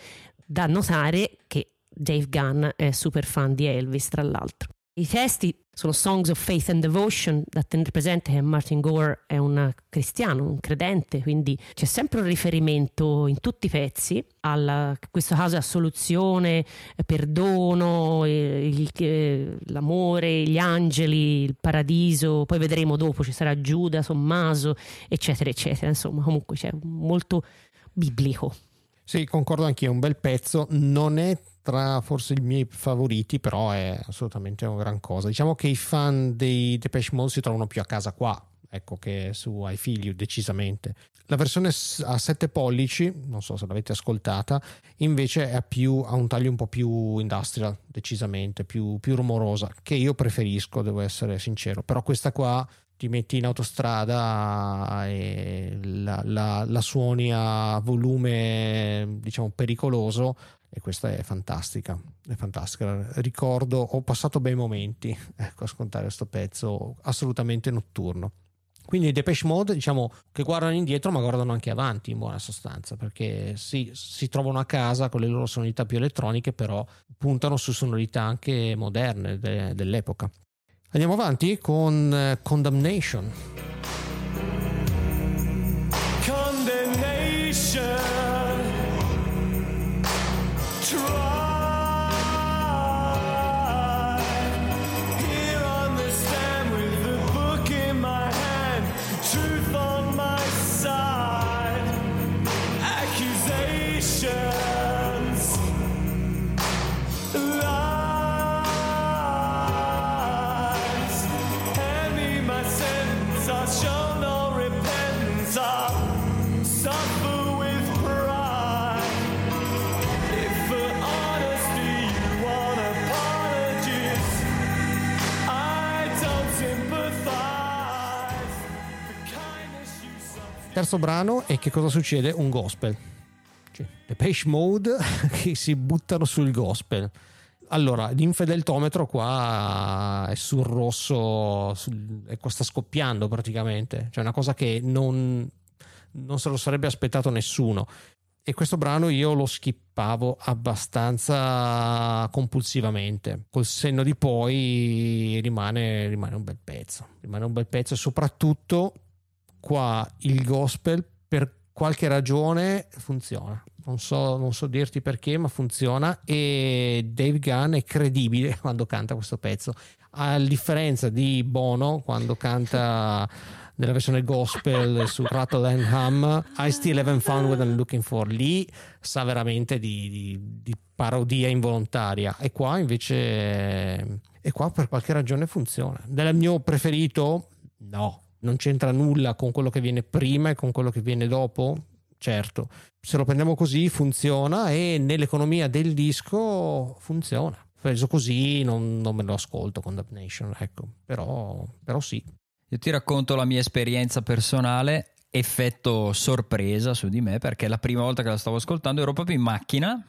Da notare che Dave Gunn è super fan di Elvis, tra l'altro. I testi sono Songs of Faith and Devotion, da tenere presente che Martin Gore è un cristiano, un credente, quindi c'è sempre un riferimento in tutti i pezzi a questo caso assoluzione, perdono, eh, il- eh, l'amore, gli angeli, il paradiso, poi vedremo dopo ci sarà Giuda, Tommaso, eccetera, eccetera. Insomma, comunque c'è molto biblico. Sì, concordo anch'io, un bel pezzo, non è tra forse i miei favoriti, però è assolutamente una gran cosa. Diciamo che i fan dei Depeche Mode si trovano più a casa qua, ecco che su I Feel You decisamente. La versione a 7 pollici, non so se l'avete ascoltata, invece è ha un taglio un po' più industrial, decisamente, più, più rumorosa, che io preferisco, devo essere sincero, però questa qua ti metti in autostrada e la, la- la suoni a volume diciamo pericoloso e questa è fantastica è fantastica ricordo ho passato bei momenti <laughs> ecco a ascoltare questo pezzo assolutamente notturno Quindi i Depeche Mode, diciamo che guardano indietro, ma guardano anche avanti in buona sostanza, perché sì, si trovano a casa con le loro sonorità più elettroniche, però puntano su sonorità anche moderne de- dell'epoca. Andiamo avanti con eh, Condemnation. condemnation. Terzo brano e che cosa succede? Un gospel. Cioè, Depeche Mode <laughs> che si buttano sul gospel. Allora, l'infedeltometro qua è sul rosso, ecco, sta scoppiando praticamente. Cioè, una cosa che non, non se lo sarebbe aspettato nessuno. E questo brano io lo skippavo abbastanza compulsivamente. Col senno di poi rimane, rimane un bel pezzo. Rimane un bel pezzo e soprattutto qua il gospel per qualche ragione funziona. Non so, non so dirti perché, ma funziona. E Dave Gunn è credibile <laughs> quando canta questo pezzo. A differenza di Bono quando canta nella versione gospel su Rattle and Hum I still haven't found what I'm looking for. Lì sa veramente di, di- di parodia involontaria. E qua invece e qua per qualche ragione funziona. Del mio preferito? No non c'entra nulla con quello che viene prima e con quello che viene dopo? Certo. Se lo prendiamo così funziona e nell'economia del disco funziona. Preso così non, non me lo ascolto con Damnation ecco. Però, però sì. Io ti racconto la mia esperienza personale, effetto sorpresa su di me, perché la prima volta che la stavo ascoltando ero proprio in macchina,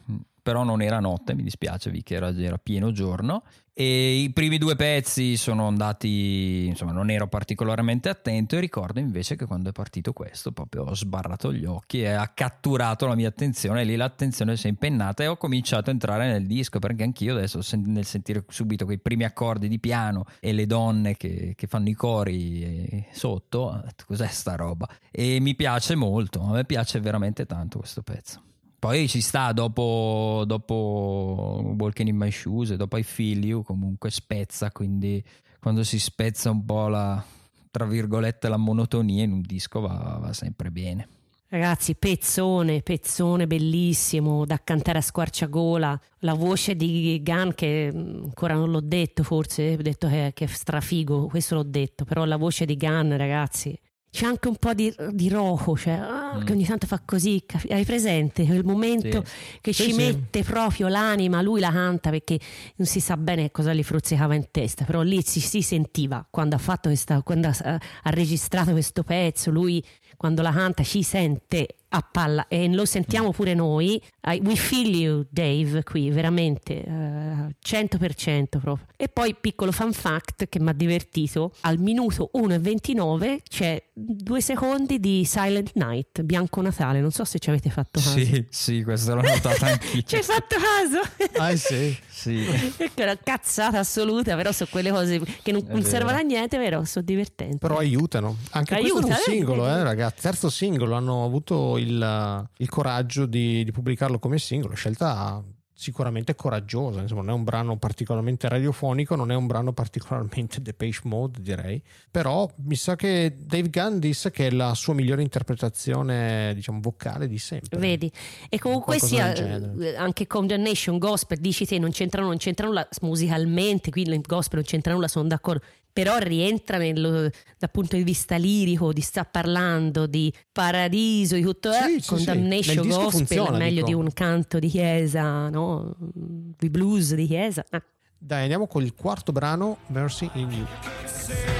però non era notte, mi dispiace, vi che era, era pieno giorno. E i primi due pezzi sono andati, insomma, non ero particolarmente attento e ricordo invece che quando è partito questo proprio ho sbarrato gli occhi e ha catturato la mia attenzione e lì l'attenzione si è impennata e ho cominciato a entrare nel disco perché anch'io adesso nel sentire subito quei primi accordi di piano e le donne che, che fanno i cori eh, sotto, cos'è sta roba? E mi piace molto, a me piace veramente tanto questo pezzo. Poi ci sta dopo, dopo Walking in My Shoes dopo I Feel You comunque spezza, quindi quando si spezza un po' la, tra virgolette, la monotonia in un disco va, va sempre bene. Ragazzi, pezzone, pezzone bellissimo da cantare a squarciagola. La voce di Gunn, che mh, ancora non l'ho detto, forse ho detto che, che è strafigo, questo l'ho detto, però la voce di Gunn, ragazzi. C'è anche un po' di, di rojo, cioè, ah, Mm. che ogni tanto fa così. capi- Hai presente quel momento che Sì, ci sì. mette proprio l'anima? Lui la canta perché non si sa bene cosa gli fruzzicava in testa, però lì si, si sentiva quando ha fatto questa, quando ha, ha registrato questo pezzo. Lui quando la canta ci sente a palla e lo sentiamo pure noi. I- We feel you, Dave, qui veramente eh, 100% proprio. E poi, piccolo fan fact che mi ha divertito: al minuto 1 e 29 c'è due secondi di Silent Night, Bianco Natale. Non so se ci avete fatto caso. Sì, sì, questo l'ho notato anch'io. <laughs> Ci hai fatto caso? <laughs> ah sì Sì. <laughs> Che è una cazzata assoluta, però sono quelle cose che non, non vero. servono a niente, però sono divertenti. Però aiutano. Anche questo Aiuta, è un eh? singolo, eh, ragazzi. Terzo singolo. Hanno avuto il, il coraggio di, di pubblicarlo come singolo. Scelta sicuramente coraggiosa. Insomma, non è un brano particolarmente radiofonico, non è un brano particolarmente Depeche Mode, direi. Però mi sa che Dave Gunn disse che è la sua migliore interpretazione, diciamo, vocale di sempre. Vedi, e comunque sia eh, anche Condemnation Gospel, dici te non c'entra, non c'entra nulla musicalmente, qui il gospel non c'entra nulla, sono d'accordo. Però rientra nello- dal punto di vista lirico, di sta parlando di paradiso, di tutto. Sì, eh, sì, Condemnation sì. Gospel funziona, meglio dico. di un canto di chiesa, no? Di blues di chiesa. Ah. Dai, andiamo con il quarto brano, Mercy in You.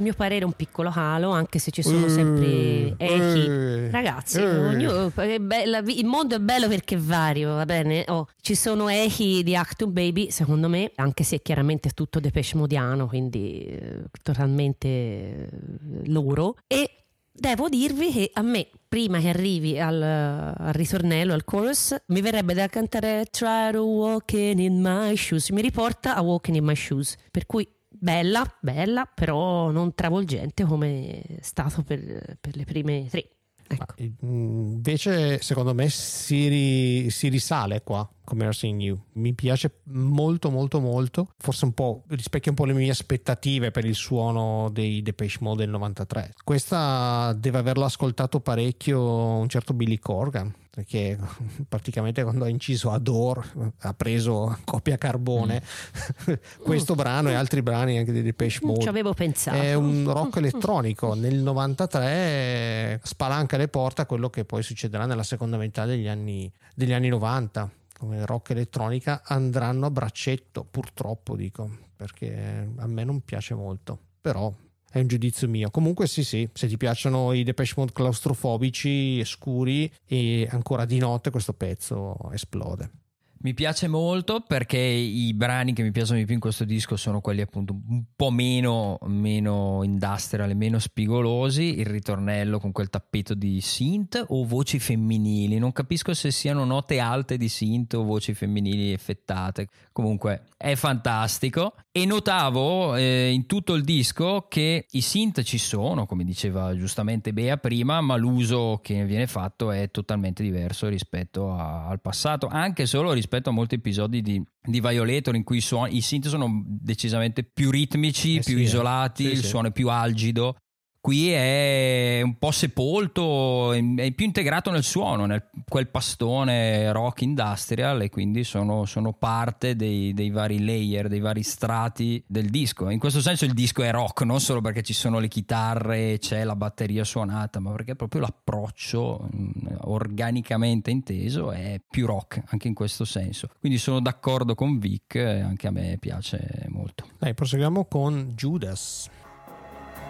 Mio parere un piccolo halo, anche se ci sono sempre Eh, echi. eh, Ragazzi, eh. ognuno- bella- il mondo è bello perché è vario, va bene? Oh, ci sono echi di Actum Baby, secondo me, anche se chiaramente è tutto Depeche Modiano, quindi eh, totalmente eh, loro. E devo dirvi che a me, prima che arrivi al, al ritornello, al chorus, mi verrebbe da cantare Try to walk in my shoes. Mi riporta a Walking in my shoes. Per cui bella, bella, però non travolgente come è stato per, per le prime tre. Ecco. Mm, Invece, secondo me, si, ri- si risale qua come Nursing You. Mi piace molto, molto, molto. Forse un po' rispecchia un po' le mie aspettative per il suono dei Depeche Mode del 93. Questa deve averlo ascoltato parecchio un certo Billy Corgan. Perché praticamente quando ha inciso Adore ha preso copia carbone <laughs> questo brano e altri brani anche dei Depeche Non Mode. ci avevo pensato. È un rock elettronico. Nel 93 spalanca le porte a quello che poi succederà nella seconda metà degli anni, degli anni 90. Come rock elettronica andranno a braccetto, purtroppo dico, perché a me non piace molto. Però è un giudizio mio. Comunque sì, sì, se ti piacciono i Depeche Mode claustrofobici, scuri e ancora di notte questo pezzo esplode. Mi piace molto perché i brani che mi piacciono di più in questo disco sono quelli appunto un po' meno, meno industrial meno spigolosi. Il ritornello con quel tappeto di synth o voci femminili. Non capisco se siano note alte di synth o voci femminili effettate. Comunque è fantastico. E notavo eh, in tutto il disco che i synth ci sono, come diceva giustamente Bea prima, ma l'uso che viene fatto è totalmente diverso rispetto a- al passato, anche solo rispetto a molti episodi di, di Violator in cui i, suoni, i synth sono decisamente più ritmici, Eh più sì, eh. isolati, Sì, il sì. suono è più algido. Qui è un po' sepolto, è più integrato nel suono, nel quel pastone rock industrial e quindi sono, sono parte dei, dei vari layer, dei vari strati del disco. In questo senso il disco è rock, non solo perché ci sono le chitarre, c'è la batteria suonata, ma perché proprio l'approccio mm, organicamente inteso è più rock anche in questo senso. Quindi sono d'accordo con Vic, e anche a me piace molto. Dai, proseguiamo con Judas.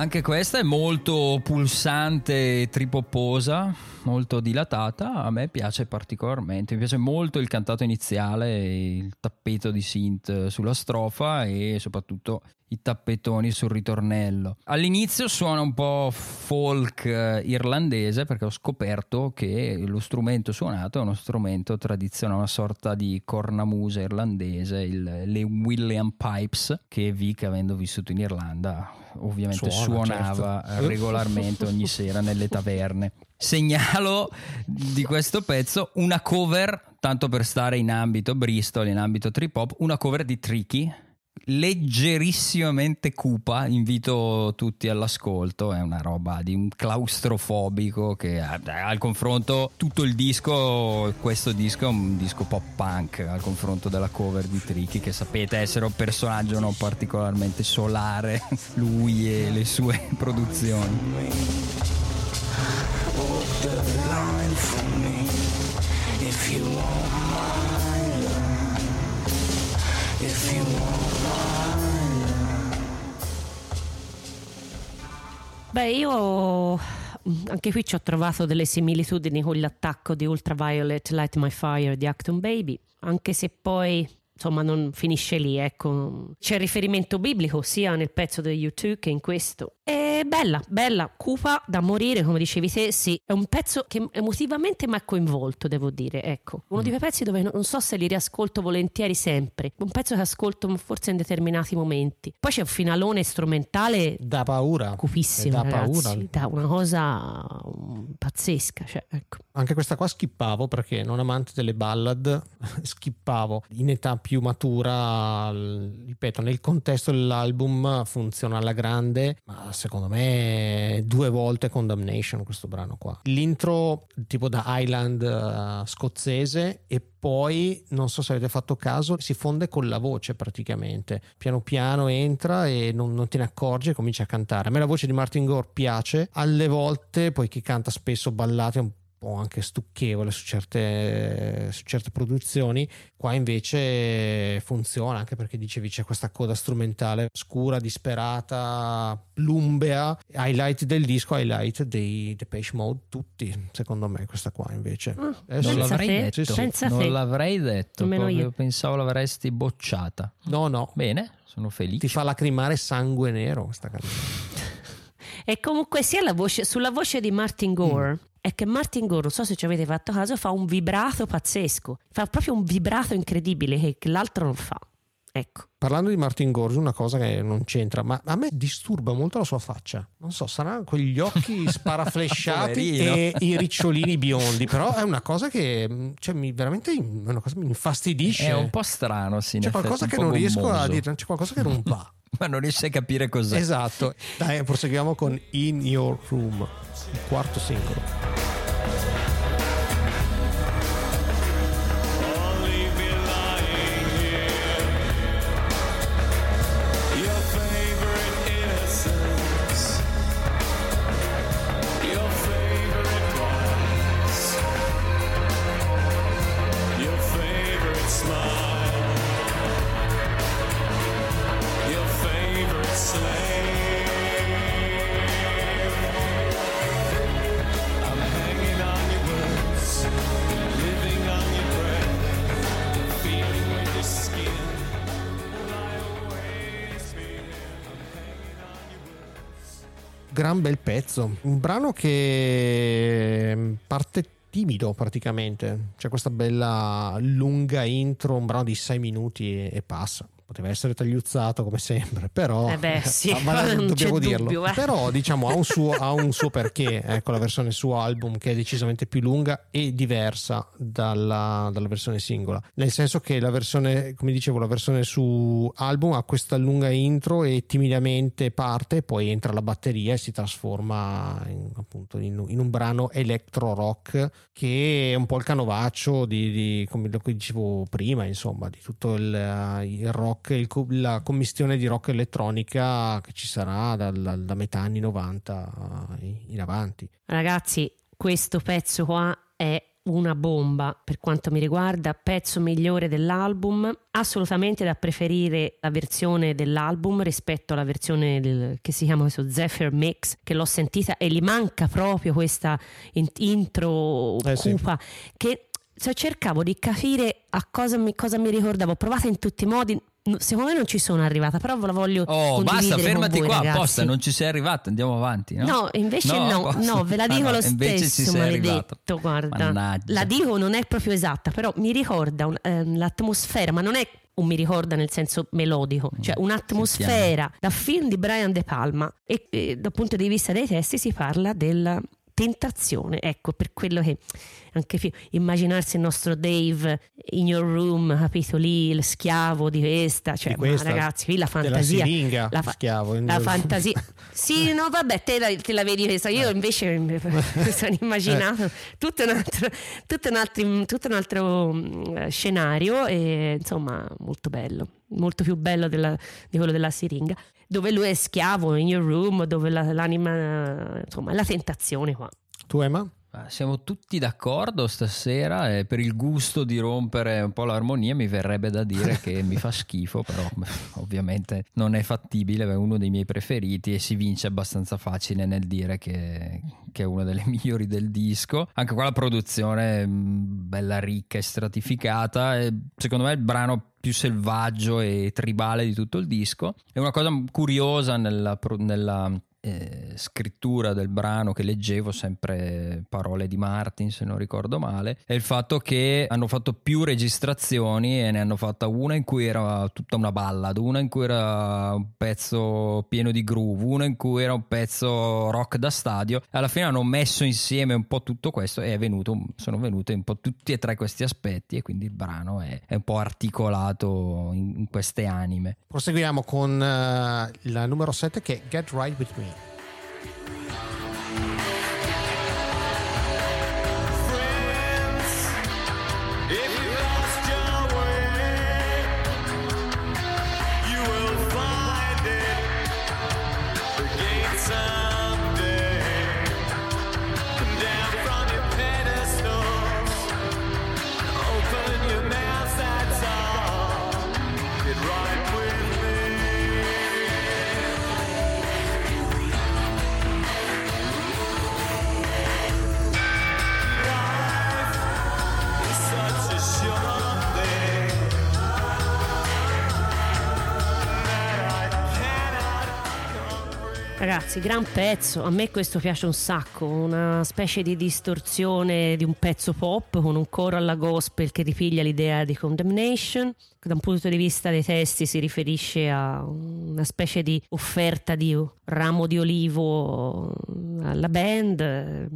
Anche questa è molto pulsante e tripopposa, molto dilatata. A me piace particolarmente. Mi piace molto il cantato iniziale, il tappeto di synth sulla strofa e soprattutto i tappetoni sul ritornello. All'inizio suona un po' folk eh, irlandese perché ho scoperto che lo strumento suonato è uno strumento tradizionale, una sorta di cornamusa irlandese, il- le William Pipes, che Vic, avendo vissuto in Irlanda, ovviamente Suona, suonava certo. regolarmente ogni sera nelle taverne. <laughs> Segnalo di questo pezzo una cover, tanto per stare in ambito Bristol, in ambito trip hop, una cover di Tricky, leggerissimamente cupa, invito tutti all'ascolto, è una roba di un claustrofobico che al confronto tutto il disco, questo disco è un disco pop punk al confronto della cover di Tricky che sapete essere un personaggio non particolarmente solare, <laughs> lui e le sue <laughs> produzioni. Beh, io mm, anche qui ci ho trovato delle similitudini con l'attacco di Ultraviolet Light My Fire di Acton Baby, anche se poi insomma non finisce lì, ecco. C'è riferimento biblico sia nel pezzo degli U2 che in questo. È bella, bella, cupa da morire, come dicevi te, sì, è un pezzo che emotivamente mi ha coinvolto, devo dire, ecco. Uno di quei pezzi dove non so se li riascolto volentieri sempre, un pezzo che ascolto forse in determinati momenti. Poi c'è un finalone strumentale Da paura. cupissimo, Da ragazzi, paura. da una cosa um, pazzesca, cioè, ecco. Anche questa qua skippavo perché non amante delle ballad, <laughs> skippavo. In età più matura, ripeto, nel contesto dell'album funziona alla grande, ma secondo me due volte Condemnation questo brano qua. L'intro tipo da Highland eh, scozzese e poi, non so se avete fatto caso, si fonde con la voce praticamente. Piano piano entra e non, non te ne accorgi e comincia a cantare. A me la voce di Martin Gore piace, alle volte, poiché canta spesso ballate un po' anche stucchevole su certe, su certe produzioni, qua invece funziona anche perché dicevi c'è questa coda strumentale scura, disperata, plumbea, highlight del disco, highlight dei Depeche Mode, tutti secondo me questa qua invece. Ah, Eh, Non l'avrei te, detto, Sì, sì. non te. l'avrei detto, Nemmeno io. pensavo l'avresti bocciata. No, no, Bene, sono felice. ti fa lacrimare sangue nero questa canzone. <laughs> E comunque sia la voce, sulla voce di Martin Gore. È che Martin Gore, non so se ci avete fatto caso, fa un vibrato pazzesco. Fa proprio un vibrato incredibile che l'altro non fa. Ecco. Parlando di Martin Gorge, una cosa che non c'entra, ma a me disturba molto la sua faccia. Non so, saranno quegli occhi <laughs> sparaflesciati e i ricciolini biondi, però è una cosa che cioè, mi, veramente è una cosa che mi infastidisce. È un po' strano, sì. c'è qualcosa che non riesco a gommoso. dire, c'è qualcosa che non va. <laughs> Ma non riesci a capire cos'è. esatto. Dai, proseguiamo con In Your Room, il quarto singolo. Bel pezzo, un brano che mm, parte timido praticamente, c'è questa bella lunga intro, un brano di 6 minuti e, e passa. Poteva essere tagliuzzato come sempre, però Eh beh, sì, ma <laughs> non dobbiamo dirlo. dubbio, eh. Però diciamo ha un suo, ha un suo perché, ecco la versione su album che è decisamente più lunga e diversa dalla, dalla versione singola, nel senso che la versione, come dicevo, la versione su album ha questa lunga intro e timidamente parte, poi entra la batteria e si trasforma in, appunto in, in un brano electro rock che è un po' il canovaccio di, di- come dicevo prima, insomma, di tutto il, il rock, il co- la commistione di rock elettronica che ci sarà dal- da metà anni 90 in avanti. Ragazzi, questo pezzo qua è una bomba per quanto mi riguarda, pezzo migliore dell'album, assolutamente da preferire la versione dell'album rispetto alla versione del- che si chiama questo Zephyr Mix, che l'ho sentita e gli manca proprio questa in- intro Eh sì. cupa che cioè, cercavo di capire a cosa mi, cosa mi ricordavo, ho provato in tutti i modi, secondo me non ci sono arrivata, però ve la voglio Oh, basta, fermati voi, qua ragazzi. apposta, non ci sei arrivato, andiamo avanti. No, No, invece no, no, apposta. ve la Ah, dico no, lo stesso, maledetto, arrivato. guarda. Mannaggia. La dico non è proprio esatta, però mi ricorda un- ehm, l'atmosfera, ma non è un mi ricorda nel senso melodico, Mm, cioè un'atmosfera da film di Brian De Palma e, e dal punto di vista dei testi si parla della tentazione, ecco per quello che anche fi- immaginarsi il nostro Dave in your room, capito lì, il schiavo di questa, cioè Di questa, ragazzi, qui la fantasia, siringa, la, fa- schiavo, la fantasia, <laughs> sì, no, vabbè, te la, te la vedi questa. Io invece mi <laughs> sono immaginato tutto un altro, tutto un altro, tutto un altro mm, scenario e insomma molto bello, molto più bello della- di quello della siringa, dove lui è schiavo in your room, dove la- l'anima, insomma, la tentazione qua. Tu Emma? Ah, Siamo tutti d'accordo stasera e per il gusto di rompere un po' l'armonia mi verrebbe da dire che mi fa schifo, però <laughs> ovviamente non è fattibile, è uno dei miei preferiti e si vince abbastanza facile nel dire che, che è una delle <laughs> migliori del disco. Anche qua la produzione mh, bella ricca e stratificata, e secondo me è il brano più selvaggio e tribale di tutto il disco. È una cosa curiosa nella, nella eh, scrittura del brano che leggevo, sempre parole di Martin se non ricordo male, è il fatto che hanno fatto più registrazioni e ne hanno fatta una in cui era tutta una ballad, una in cui era un pezzo pieno di groove, una in cui era un pezzo rock da stadio. Alla fine hanno messo insieme un po' tutto questo e venuto, sono venuti un po' tutti e tre questi aspetti e quindi il brano è, è un po' articolato in, in queste anime. Proseguiamo con eh, la numero 7 che è Get Right With Me. Ragazzi, gran pezzo, a me questo piace un sacco, una specie di distorsione di un pezzo pop con un coro alla gospel che ripiglia l'idea di Condemnation. Da un punto di vista dei testi si riferisce a una specie di offerta di ramo di olivo alla band,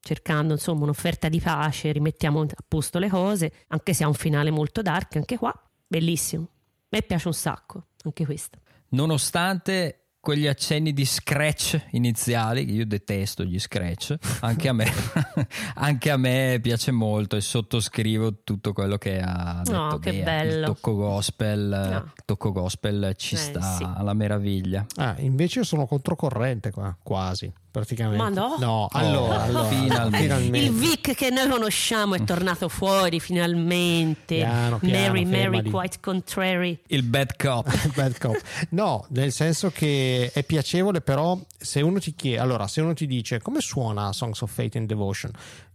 cercando insomma un'offerta di pace, rimettiamo a posto le cose, anche se ha un finale molto dark, anche qua, bellissimo. A me piace un sacco, anche questo. Nonostante quegli accenni di scratch iniziali, che io detesto gli scratch, <laughs> anche a me, anche a me piace molto e sottoscrivo tutto quello che ha detto Oh, che Bea. bello. Il tocco gospel, No. il tocco gospel ci Eh, sta sì. alla meraviglia. Ah, invece io sono controcorrente qua, quasi, praticamente. Ma no? No, allora, Oh, allora, finalmente. Il Vic che noi conosciamo è tornato fuori finalmente. Piano, piano, Mary, Mary, quite contrary. Il bad cop. <laughs> Bad cop. No, nel senso che è piacevole, però se uno ti chiede, allora, se uno ti dice come suona Songs of Fate and Devotion,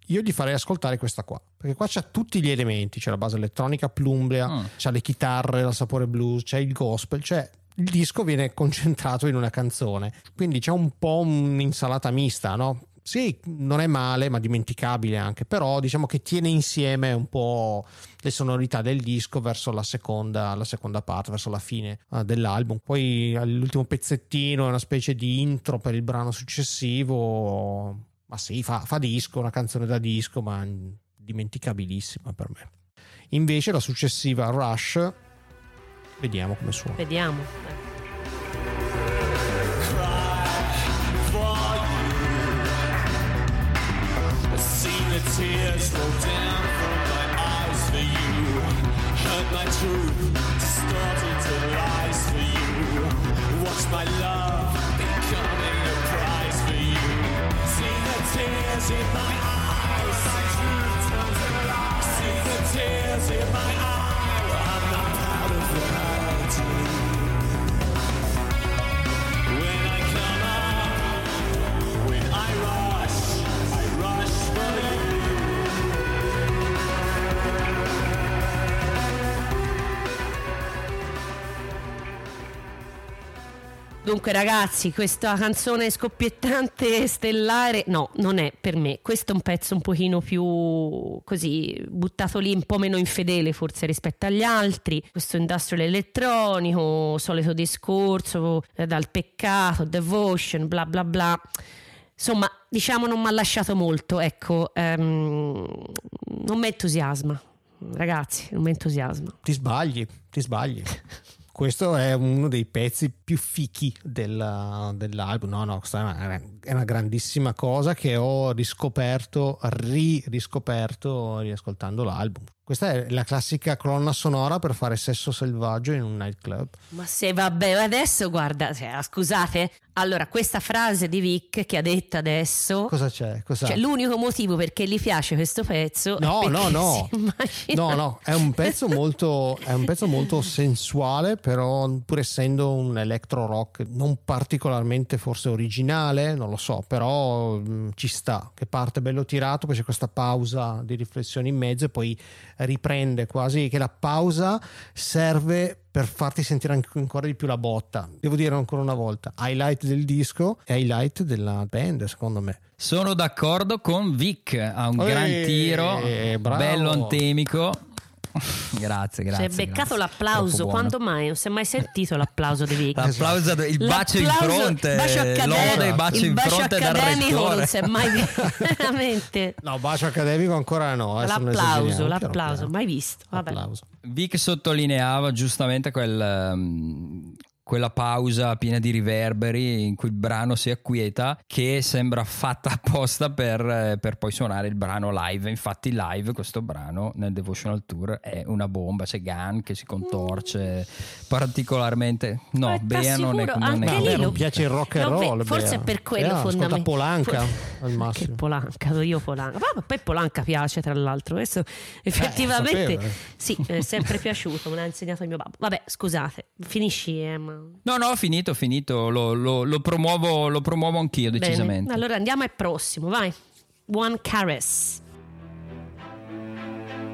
io gli farei ascoltare questa qua, perché qua c'ha tutti gli elementi, c'è la base elettronica plumbrea, Mm. c'ha le chitarre, la sapore blues, c'è il gospel, cioè il disco viene concentrato in una canzone, quindi c'è un po' un'insalata mista, no? Sì, non è male, ma dimenticabile anche, però diciamo che tiene insieme un po' le sonorità del disco verso la seconda, la seconda parte, verso la fine eh, dell'album. Poi l'ultimo pezzettino è una specie di intro per il brano successivo, ma sì, fa, fa disco, una canzone da disco, ma dimenticabilissima per me. Invece la successiva Rush, vediamo come suona. Vediamo. I've seen the tears Dunque, ragazzi, questa canzone scoppiettante stellare, no, non è per me. Questo è un pezzo un pochino più così buttato lì, un po' meno infedele forse rispetto agli altri. Questo industrial elettronico, solito discorso eh, dal peccato, devotion, bla bla bla. Insomma, diciamo non mi ha lasciato molto, ecco, ehm, non mi entusiasma. Ragazzi, non mi entusiasma. Ti sbagli, ti sbagli. <laughs> Questo è uno dei pezzi più fichi della- dell'album. No, no, è una, grandissima cosa che ho riscoperto, ri-riscoperto riascoltando l'album. Questa è la classica colonna sonora per fare sesso selvaggio in un nightclub. Ma se vabbè, adesso guarda, cioè, scusate, allora questa frase di Vic che ha detto adesso, Cosa c'è? Cosa... cioè l'unico motivo perché gli piace questo pezzo No, no, no. No, no, è un pezzo molto, è un pezzo molto sensuale, però pur essendo un electro rock non particolarmente forse originale, non lo so, però mh, ci sta, che parte bello tirato, poi c'è questa pausa di riflessione in mezzo e poi riprende quasi che la pausa serve per farti sentire anche ancora di più la botta. Devo dire ancora una volta, highlight del disco e highlight della band, secondo me. Sono d'accordo con Vic, ha un Ehi, gran tiro, bravo. bello antemico. <laughs> grazie, Si grazie. è beccato grazie. l'applauso. Quando mai? Non si è mai sentito l'applauso di Vic. L'applauso, il bacio in fronte, bacio accademico- bacio il in bacio accademico non si è mai <laughs> visto. <laughs> Veramente. No, bacio accademico ancora no. non L'applauso, l'applauso, mai visto. Vabbè. Vic sottolineava giustamente quel, ehm, quella pausa piena di riverberi in cui il brano si acquieta che sembra fatta <laughs> apposta per, eh, per poi suonare il brano live. Infatti live questo brano nel Devotional Tour è una bomba, c'è Gunn che si contorce particolarmente... No, Ma Bea non è, non è anche No, lì non piace il rock and No, beh, roll. forse Bea. è per quello Bea, ascolta fondamentalmente. Polanca For- al <laughs> Che massimo. Polanca, do io Polanca. Ma poi Polanca piace tra l'altro. Questo effettivamente sapevo, eh. sì, è sempre piaciuto, me l'ha insegnato il mio babbo. Vabbè, scusate, finisci. eh, ma- No, no, ho finito, ho finito, lo, lo- lo promuovo, lo promuovo anch'io Bene. decisamente. Allora andiamo al prossimo, vai. One Caress.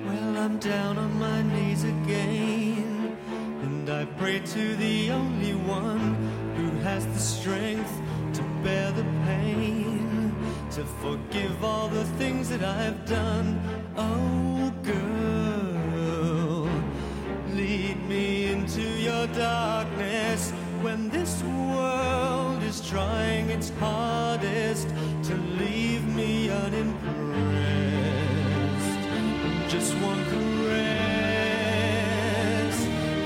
Well, I'm down on my knees again, and I pray to the only one who has the strength to bear the pain, to forgive all the things that I've done. Oh, girl, lead me into your darkness when this world is trying its hardest to leave me unimpressed. Just one caress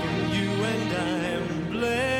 from you and I'm blessed.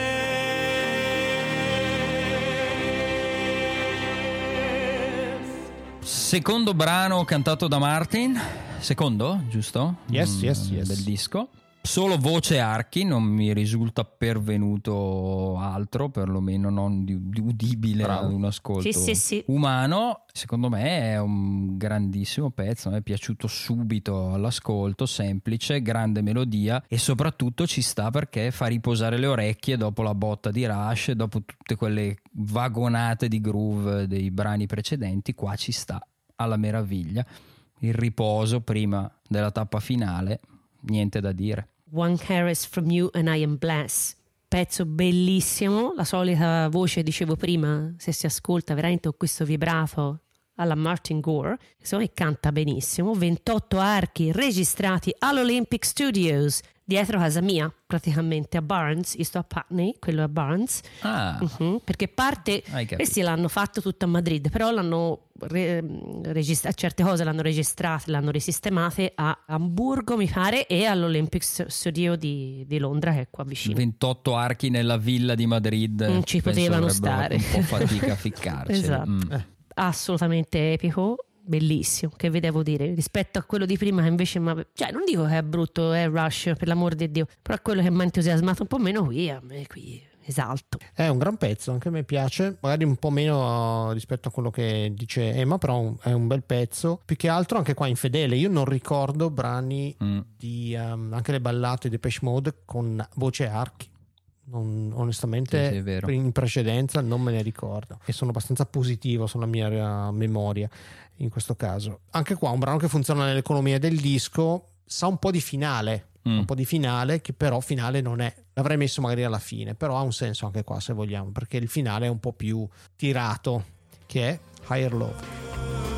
Secondo brano cantato da Martin, secondo, giusto? Yes, yes, yes. Del disco. Solo voce e archi, non mi risulta pervenuto altro, perlomeno non di, di udibile Bravo. ad un ascolto Sì, sì, sì. umano. Secondo me è un grandissimo pezzo, mi è piaciuto subito all'ascolto, semplice, grande melodia e soprattutto ci sta perché fa riposare le orecchie dopo la botta di Rush, dopo tutte quelle vagonate di groove dei brani precedenti, qua ci sta alla meraviglia. Il riposo prima della tappa finale, niente da dire. One Caress from You and I Am Blessed. Pezzo bellissimo, la solita voce, dicevo prima, se si ascolta veramente con questo vibrato alla Martin Gore, insomma, e canta benissimo. 28 archi registrati all'Olympic Studios, dietro casa mia, praticamente a Barnes. Io sto a Putney, quello è a Barnes. Ah, Mhm, perché parte questi l'hanno fatto tutto a Madrid però l'hanno re- registra- certe cose l'hanno registrate l'hanno risistemate a Amburgo mi pare e all'Olympic Studio di, di Londra che è qua vicino 28 archi nella villa di Madrid. Non ci penso potevano stare. Un po' fatica a <laughs> ficcarci. Esatto. Mm. assolutamente epico bellissimo che vi devo dire rispetto a quello di prima che invece ma cioè non dico che è brutto è Rush per l'amor di Dio però quello che mi ha entusiasmato un po' meno qui a me qui esalto È un gran pezzo, anche a me piace, magari un po' meno uh, rispetto a quello che dice Emma, però è un bel pezzo. Più che altro anche qua infedele, io non ricordo brani Mm. di um, anche le ballate di Depeche Mode con voce archi. Non- onestamente Sì, sì, in precedenza non me ne ricordo e sono abbastanza positivo sulla mia eh, memoria in questo caso. Anche qua un brano che funziona nell'economia del disco, sa un po' di finale, Mm. un po' di finale che però finale non è. L'avrei messo magari alla fine, però ha un senso anche qua se vogliamo, perché il finale è un po' più tirato, che è Higher Love.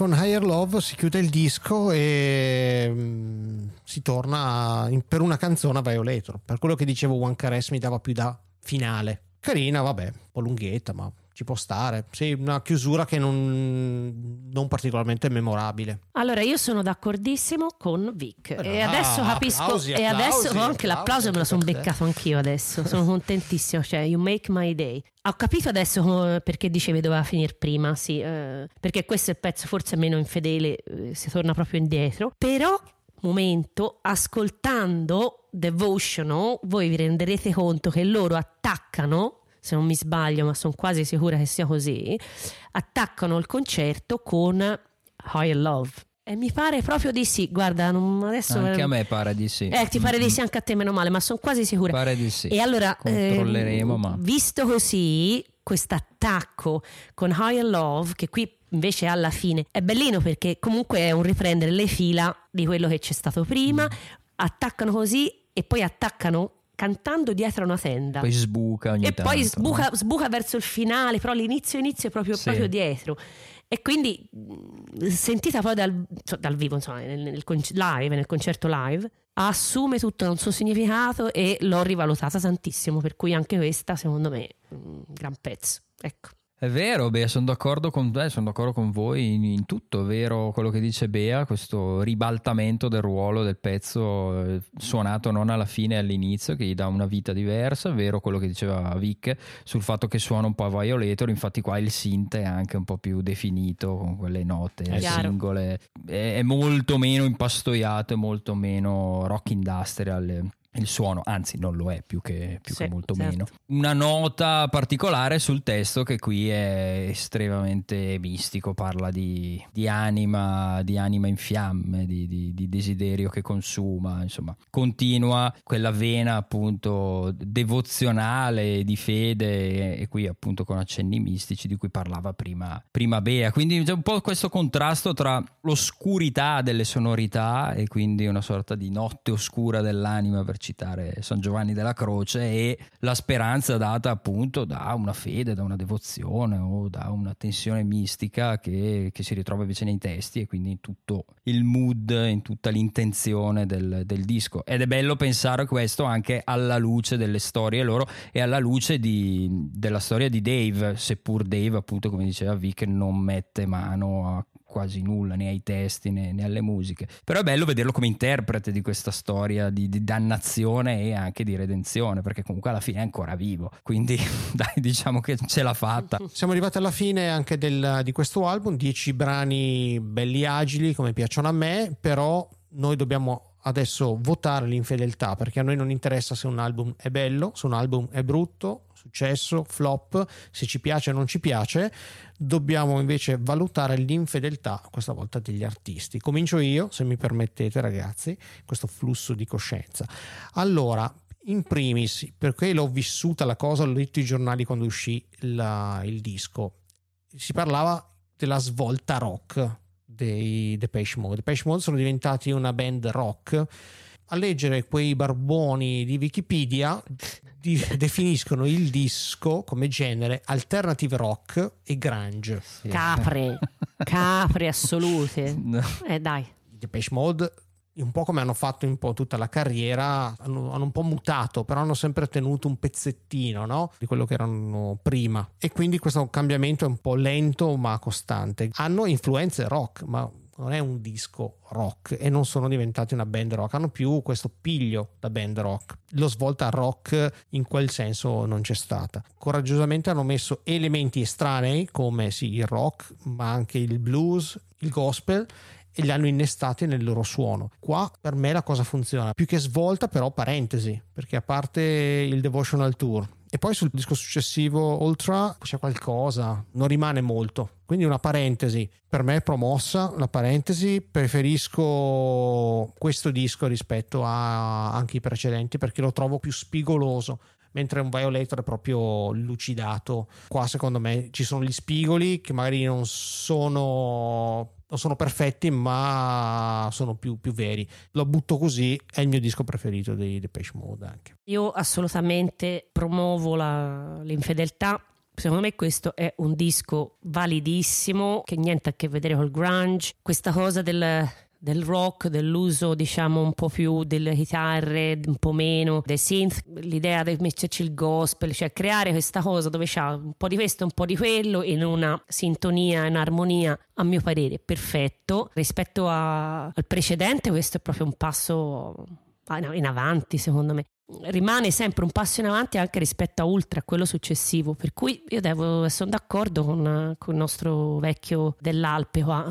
Con Higher Love si chiude il disco e mm, si torna in- per una canzone a Violator. Per quello che dicevo One Caress mi dava più da finale. Carina, vabbè, un po' lunghetta, ma ci può stare. Sì, una chiusura che non, non particolarmente memorabile. Allora, io sono d'accordissimo con Vic. Beh, e ah, adesso capisco. applausi, e adesso applausi, anche l'applauso me lo sono beccato anch'io adesso. Sono contentissimo. Cioè, you make my day. Ho capito adesso perché dicevi doveva finire prima, sì, eh, perché questo è il pezzo forse meno infedele, eh, si torna proprio indietro. Però, momento, ascoltando Devotional, voi vi renderete conto che loro attaccano, se non mi sbaglio, ma sono quasi sicura che sia così, attaccano il concerto con Higher Love. E mi pare proprio di sì. Guarda, non- adesso. Anche a me pare di sì. Eh, ti pare di sì anche a te, meno male, ma sono quasi sicura. Pare di sì. E allora, Controlleremo, ehm, ma- visto così, questo attacco con Higher Love, che qui invece alla fine è bellino perché comunque è un riprendere le fila di quello che c'è stato prima, Mm. attaccano così e poi attaccano cantando dietro a una tenda. Poi sbuca ogni e tanto. poi sbuca, no? sbuca verso il finale, però l'inizio inizio è proprio, Sì. proprio dietro. E quindi mh, sentita poi dal, dal vivo, insomma, nel, nel live, nel concerto live, assume tutto un suo significato e l'ho rivalutata tantissimo, per cui anche questa, secondo me, è un gran pezzo. Ecco. È vero, Bea, sono d'accordo con te, sono d'accordo con voi in, in tutto, è vero quello che dice Bea, questo ribaltamento del ruolo del pezzo eh, suonato non alla fine e all'inizio, che gli dà una vita diversa, è vero quello che diceva Vic sul fatto che suona un po' a Violator, infatti qua il synth è anche un po' più definito con quelle note Eh, Chiaro. singole, è, è molto meno impastoiato e molto meno rock industrial. Il suono, anzi, non lo è più che, più Sì, che molto certo. meno. Una nota particolare sul testo che qui è estremamente mistico, parla di, di anima, di anima in fiamme, di, di- di desiderio che consuma, insomma, continua quella vena appunto devozionale di fede e, e qui appunto con accenni mistici di cui parlava prima, prima Bea. Quindi c'è un po' questo contrasto tra l'oscurità delle sonorità e quindi una sorta di notte oscura dell'anima per citare San Giovanni della Croce e la speranza data appunto da una fede, da una devozione o da una tensione mistica che, che si ritrova invece nei testi e quindi in tutto il mood, in tutta l'intenzione del, del disco. Ed è bello pensare questo anche alla luce delle storie loro e alla luce di- della storia di Dave, seppur Dave appunto come diceva Vic non mette mano a quasi nulla né ai testi né, né alle musiche. Però è bello vederlo come interprete di questa storia di, di dannazione e anche di redenzione perché comunque alla fine è ancora vivo. Quindi <laughs> dai diciamo che ce l'ha fatta. <laughs> Siamo arrivati alla fine anche del- di questo album, 10 brani belli agili come piacciono a me, però noi dobbiamo adesso votare l'infedeltà perché a noi non interessa se un album è bello, se un album è brutto, successo, flop, se ci piace o non ci piace, dobbiamo invece valutare l'infedeltà questa volta degli artisti. Comincio io, se mi permettete ragazzi, questo flusso di coscienza. Allora, in primis, perché l'ho vissuta la cosa, l'ho letto i giornali quando uscì la- il disco, si parlava della svolta rock dei Depeche Mode. Depeche Mode sono diventati una band rock. A leggere quei barboni di Wikipedia di- definiscono il disco come genere alternative rock e grunge. Capre, capre assolute. No. Eh dai. I Depeche Mode un po' come hanno fatto un po' tutta la carriera hanno, hanno un po' mutato però hanno sempre tenuto un pezzettino no? di quello che erano prima e quindi questo cambiamento è un po' lento ma costante hanno influenze rock ma non è un disco rock e non sono diventati una band rock hanno più questo piglio da band rock lo svolta rock in quel senso non c'è stata coraggiosamente hanno messo elementi estranei come sì il rock ma anche il blues il gospel e li hanno innestati nel loro suono. Qua per me la cosa funziona. Più che svolta, però, parentesi, perché a parte il Devotional Tour e poi sul disco successivo Ultra c'è qualcosa, non rimane molto. Quindi una parentesi, per me è promossa la parentesi, preferisco questo disco rispetto a anche i precedenti perché lo trovo più spigoloso mentre un Violator è proprio lucidato. Qua secondo me ci sono gli spigoli che magari non sono, non sono perfetti, ma sono più, più veri. Lo butto così, è il mio disco preferito dei Depeche Mode anche. Io assolutamente promuovo la- l'infedeltà. Secondo me questo è un disco validissimo, che niente a che vedere col grunge. Questa cosa del del rock, dell'uso diciamo un po' più delle chitarre, un po' meno dei synth, l'idea di metterci il gospel, cioè creare questa cosa dove c'ha un po' di questo un po' di quello in una sintonia, in armonia, a mio parere perfetto. Rispetto a- al precedente questo è proprio un passo in avanti secondo me rimane sempre un passo in avanti anche rispetto a Ultra, a quello successivo. Per cui io devo, sono d'accordo con, con il nostro vecchio dell'Alpe qua.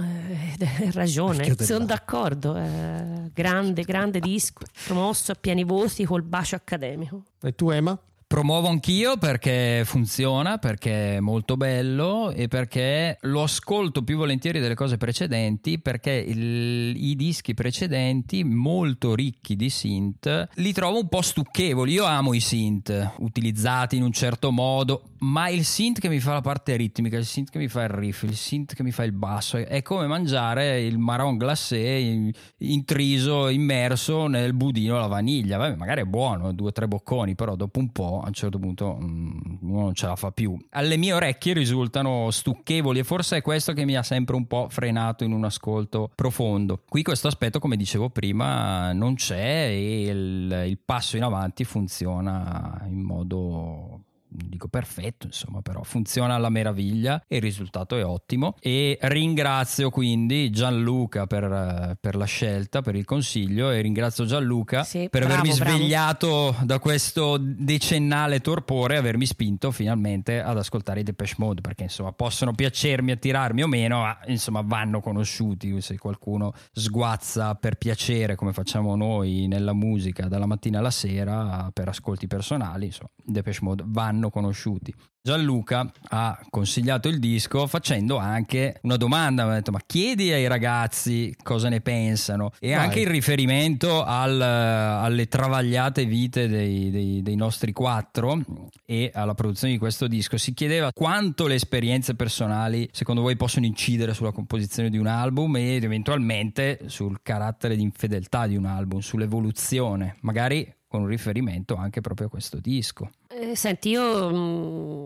Eh, ha ragione, sono d'accordo. eh, grande, grande disco, promosso a pieni voti col bacio accademico. E tu, Emma? Promuovo anch'io perché funziona, perché è molto bello e perché lo ascolto più volentieri delle cose precedenti perché il- i dischi precedenti, molto ricchi di synth, li trovo un po' stucchevoli. Io amo i synth utilizzati in un certo modo, ma il synth che mi fa la parte ritmica, il synth che mi fa il riff, il synth che mi fa il basso, è- come mangiare il marron glacé in- intriso, immerso nel budino alla vaniglia. Vabbè, magari è buono, due o tre bocconi, però dopo un po' a un certo punto mm, uno non ce la fa più. Alle mie orecchie risultano stucchevoli e forse è questo che mi ha sempre un po' frenato in un ascolto profondo. Qui questo aspetto, come dicevo prima, non c'è e il, il passo in avanti funziona in modo dico perfetto, insomma, però funziona alla meraviglia e il risultato è ottimo. E ringrazio quindi Gianluca per, per la scelta, per il consiglio e ringrazio Gianluca Sì, per bravo, avermi bravo. svegliato da questo decennale torpore e avermi spinto finalmente ad ascoltare i Depeche Mode perché insomma possono piacermi, attirarmi o meno, ma insomma vanno conosciuti. Se qualcuno sguazza per piacere come facciamo noi nella musica dalla mattina alla sera per ascolti personali, insomma, i Depeche Mode vanno conosciuti. Gianluca ha consigliato il disco facendo anche una domanda, mi ha detto ma chiedi ai ragazzi cosa ne pensano e Vai. anche in riferimento al- alle travagliate vite dei, dei- dei nostri quattro e alla produzione di questo disco si chiedeva quanto le esperienze personali secondo voi possono incidere sulla composizione di un album ed eventualmente sul carattere di infedeltà di un album, sull'evoluzione, magari con un riferimento anche proprio a questo disco. Eh, senti, io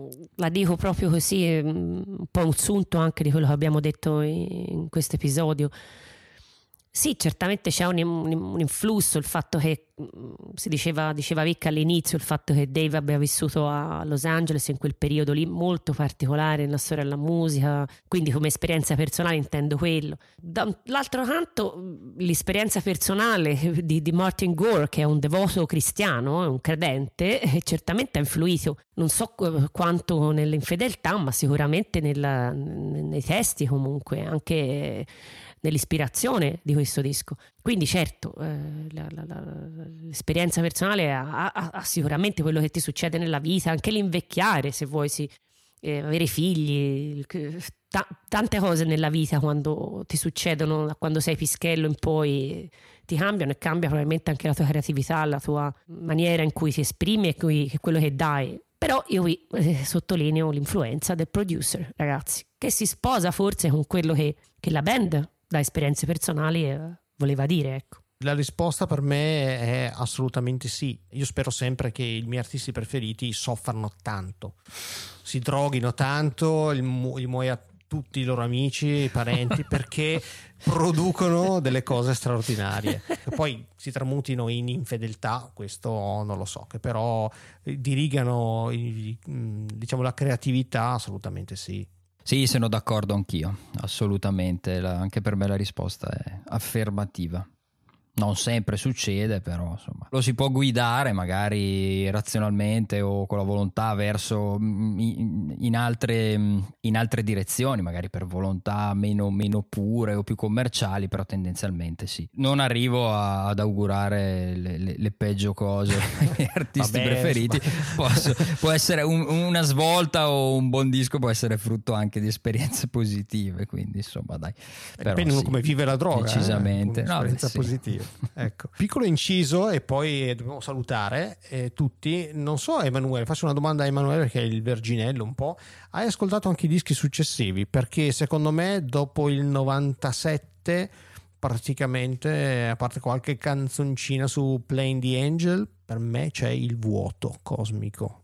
mh, la dico proprio così, mh, un po' un sunto anche di quello che abbiamo detto in questo episodio. Sì, certamente c'è un, un- un influsso, il fatto che mh, si diceva, diceva Vic all'inizio, il fatto che Dave abbia vissuto a Los Angeles in quel periodo lì molto particolare nella storia della musica, quindi come esperienza personale intendo quello. Dall'altro canto, mh, l'esperienza personale di, di Martin Gore, che è un devoto cristiano, è un credente, eh, certamente ha influito, non so qu- quanto nell'infedeltà, ma sicuramente nella- nei testi comunque, anche nell'ispirazione di questo disco. Quindi certo, eh, la- la- la- l'esperienza personale ha, ha- ha sicuramente quello che ti succede nella vita, anche l'invecchiare, se vuoi, sì, eh, avere figli, ta- tante cose nella vita quando ti succedono, da quando sei pischello in poi ti cambiano e cambia probabilmente anche la tua creatività, la tua maniera in cui ti esprimi e quello che dai. Però io qui eh, sottolineo l'influenza del producer, ragazzi, che si sposa forse con quello che, che la band da esperienze personali eh, voleva dire, ecco. La risposta per me è assolutamente sì. Io spero sempre che i miei artisti preferiti soffrano tanto, si droghino tanto, mu- gli muoia tutti i loro amici, i parenti, <laughs> perché producono delle cose straordinarie. Poi si tramutino in infedeltà, questo non lo so, che però dirigano diciamo, la creatività, assolutamente sì. Sì, sono d'accordo anch'io, assolutamente. La- anche per me la risposta è affermativa. Non sempre succede, però insomma, lo si può guidare magari razionalmente o con la volontà verso mm, in, altre, mm, in altre direzioni, magari per volontà meno, meno pure o più commerciali, però tendenzialmente sì. Non arrivo a- ad augurare le, le- le peggio cose <laughs> ai miei artisti Vabbè, preferiti. Posso- può essere un- una svolta o un buon disco, può essere frutto anche di esperienze positive, quindi insomma dai. Però Dipende sì, come vive la droga. Decisamente. Eh? No, positiva. <laughs> Ecco. Piccolo inciso e poi dobbiamo salutare eh, tutti. Non so, Emanuele, faccio una domanda a Emanuele perché è il verginello un po'. Hai ascoltato anche i dischi successivi? Perché secondo me dopo il 97 praticamente, a parte qualche canzoncina su Playing the Angel, per me c'è il vuoto cosmico.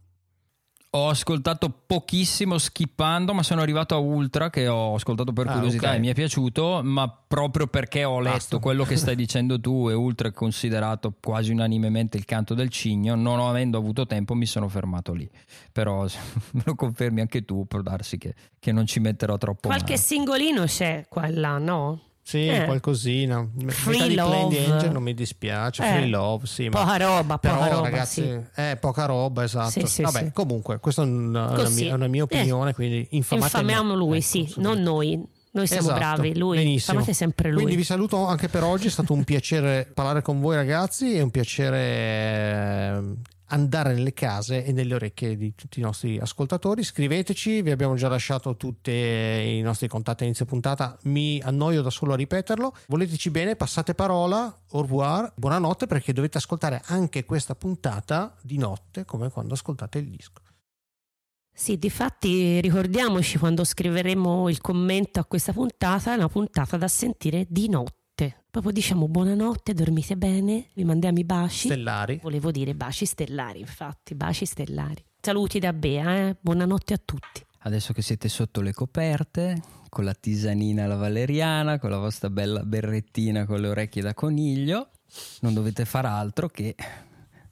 Ho ascoltato pochissimo skippando, ma sono arrivato a Ultra che ho ascoltato per Ah, curiosità ok. e mi è piaciuto, ma proprio perché ho letto Basta. quello che stai <laughs> dicendo tu e Ultra è considerato quasi unanimemente il canto del cigno, non avendo avuto tempo mi sono fermato lì. Però se <laughs> me lo confermi anche tu, può darsi che, che non ci metterò troppo Qualche male. singolino c'è qua e là, no? Sì, Eh. qualcosina. Free Metà di Love. Angel non mi dispiace. Eh. Free Love, sì. ma- Poca roba, Però, poca roba, ragazzi, sì. è poca roba, esatto. Sì, sì, Vabbè, comunque, questa è una, una mia, una mia Eh. opinione, quindi infamate Infamiamo lui, Ecco, sì, non noi. Noi siamo Esatto, bravi, lui. benissimo. Sempre lui. Quindi vi saluto anche per oggi, è stato un <laughs> piacere parlare con voi ragazzi, è un piacere eh, andare nelle case e nelle orecchie di tutti i nostri ascoltatori. Scriveteci, vi abbiamo già lasciato tutti i nostri contatti a inizio puntata, mi annoio da solo a ripeterlo. Voleteci bene, passate parola, au revoir, buonanotte perché dovete ascoltare anche questa puntata di notte come quando ascoltate il disco. Sì, difatti ricordiamoci quando scriveremo il commento a questa puntata, è una puntata da sentire di notte. Proprio diciamo buonanotte, dormite bene, vi mandiamo i baci. Stellari. Volevo dire baci stellari, infatti, baci stellari. Saluti da Bea, eh? buonanotte a tutti. Adesso che siete sotto le coperte, con la tisanina alla valeriana, con la vostra bella berrettina con le orecchie da coniglio, non dovete far altro che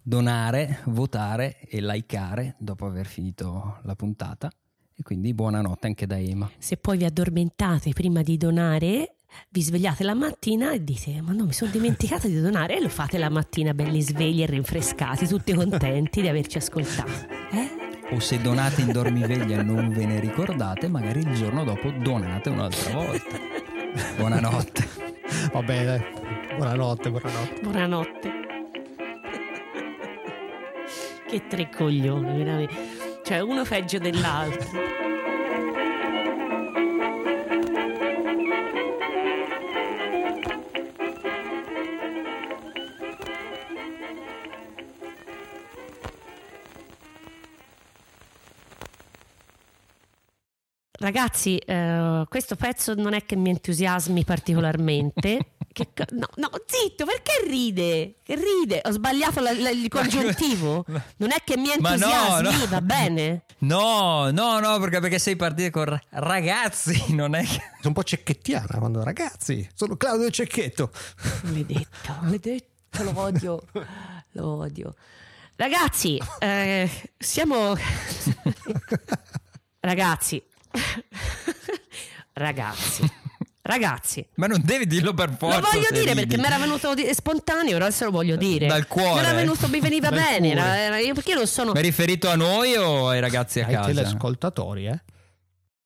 donare, votare e likeare dopo aver finito la puntata. E quindi buonanotte anche da Ema. Se poi vi addormentate prima di donare, vi svegliate la mattina e dite: Ma no, mi sono dimenticata di donare. E lo fate la mattina, belli svegli e rinfrescati, tutti contenti di averci ascoltato. Eh? O se donate in dormiveglia e non ve ne ricordate, magari il giorno dopo donate un'altra volta. Buonanotte. Va bene, buonanotte, buonanotte. Buonanotte. Che tre coglioni, veramente. Cioè, uno peggio dell'altro. Ragazzi, eh, questo pezzo non è che mi entusiasmi particolarmente. <laughs> Che co- no, no, zitto, perché ride? Che ride? Ho sbagliato la- la- il congiuntivo? <laughs> Non è che mi Ma no, entusiasmi, no. va bene? No, no, no, perché, perché sei partito con ra- ragazzi, non è che... Sono un po' cecchettiana quando ragazzi, sono Claudio Cecchetto. Maledetto, <laughs> maledetto, lo odio, lo odio. Ragazzi, eh, siamo... Ragazzi, <laughs> ragazzi, ragazzi. Ma non devi dirlo per forza. Lo voglio dire ridi. perché mi era venuto di- spontaneo, ora se lo voglio dire. Dal cuore. Mi era venuto, mi veniva bene. era- era- io- perché non sono. Ma è riferito a noi o ai ragazzi a Ai casa? teleascoltatori, eh.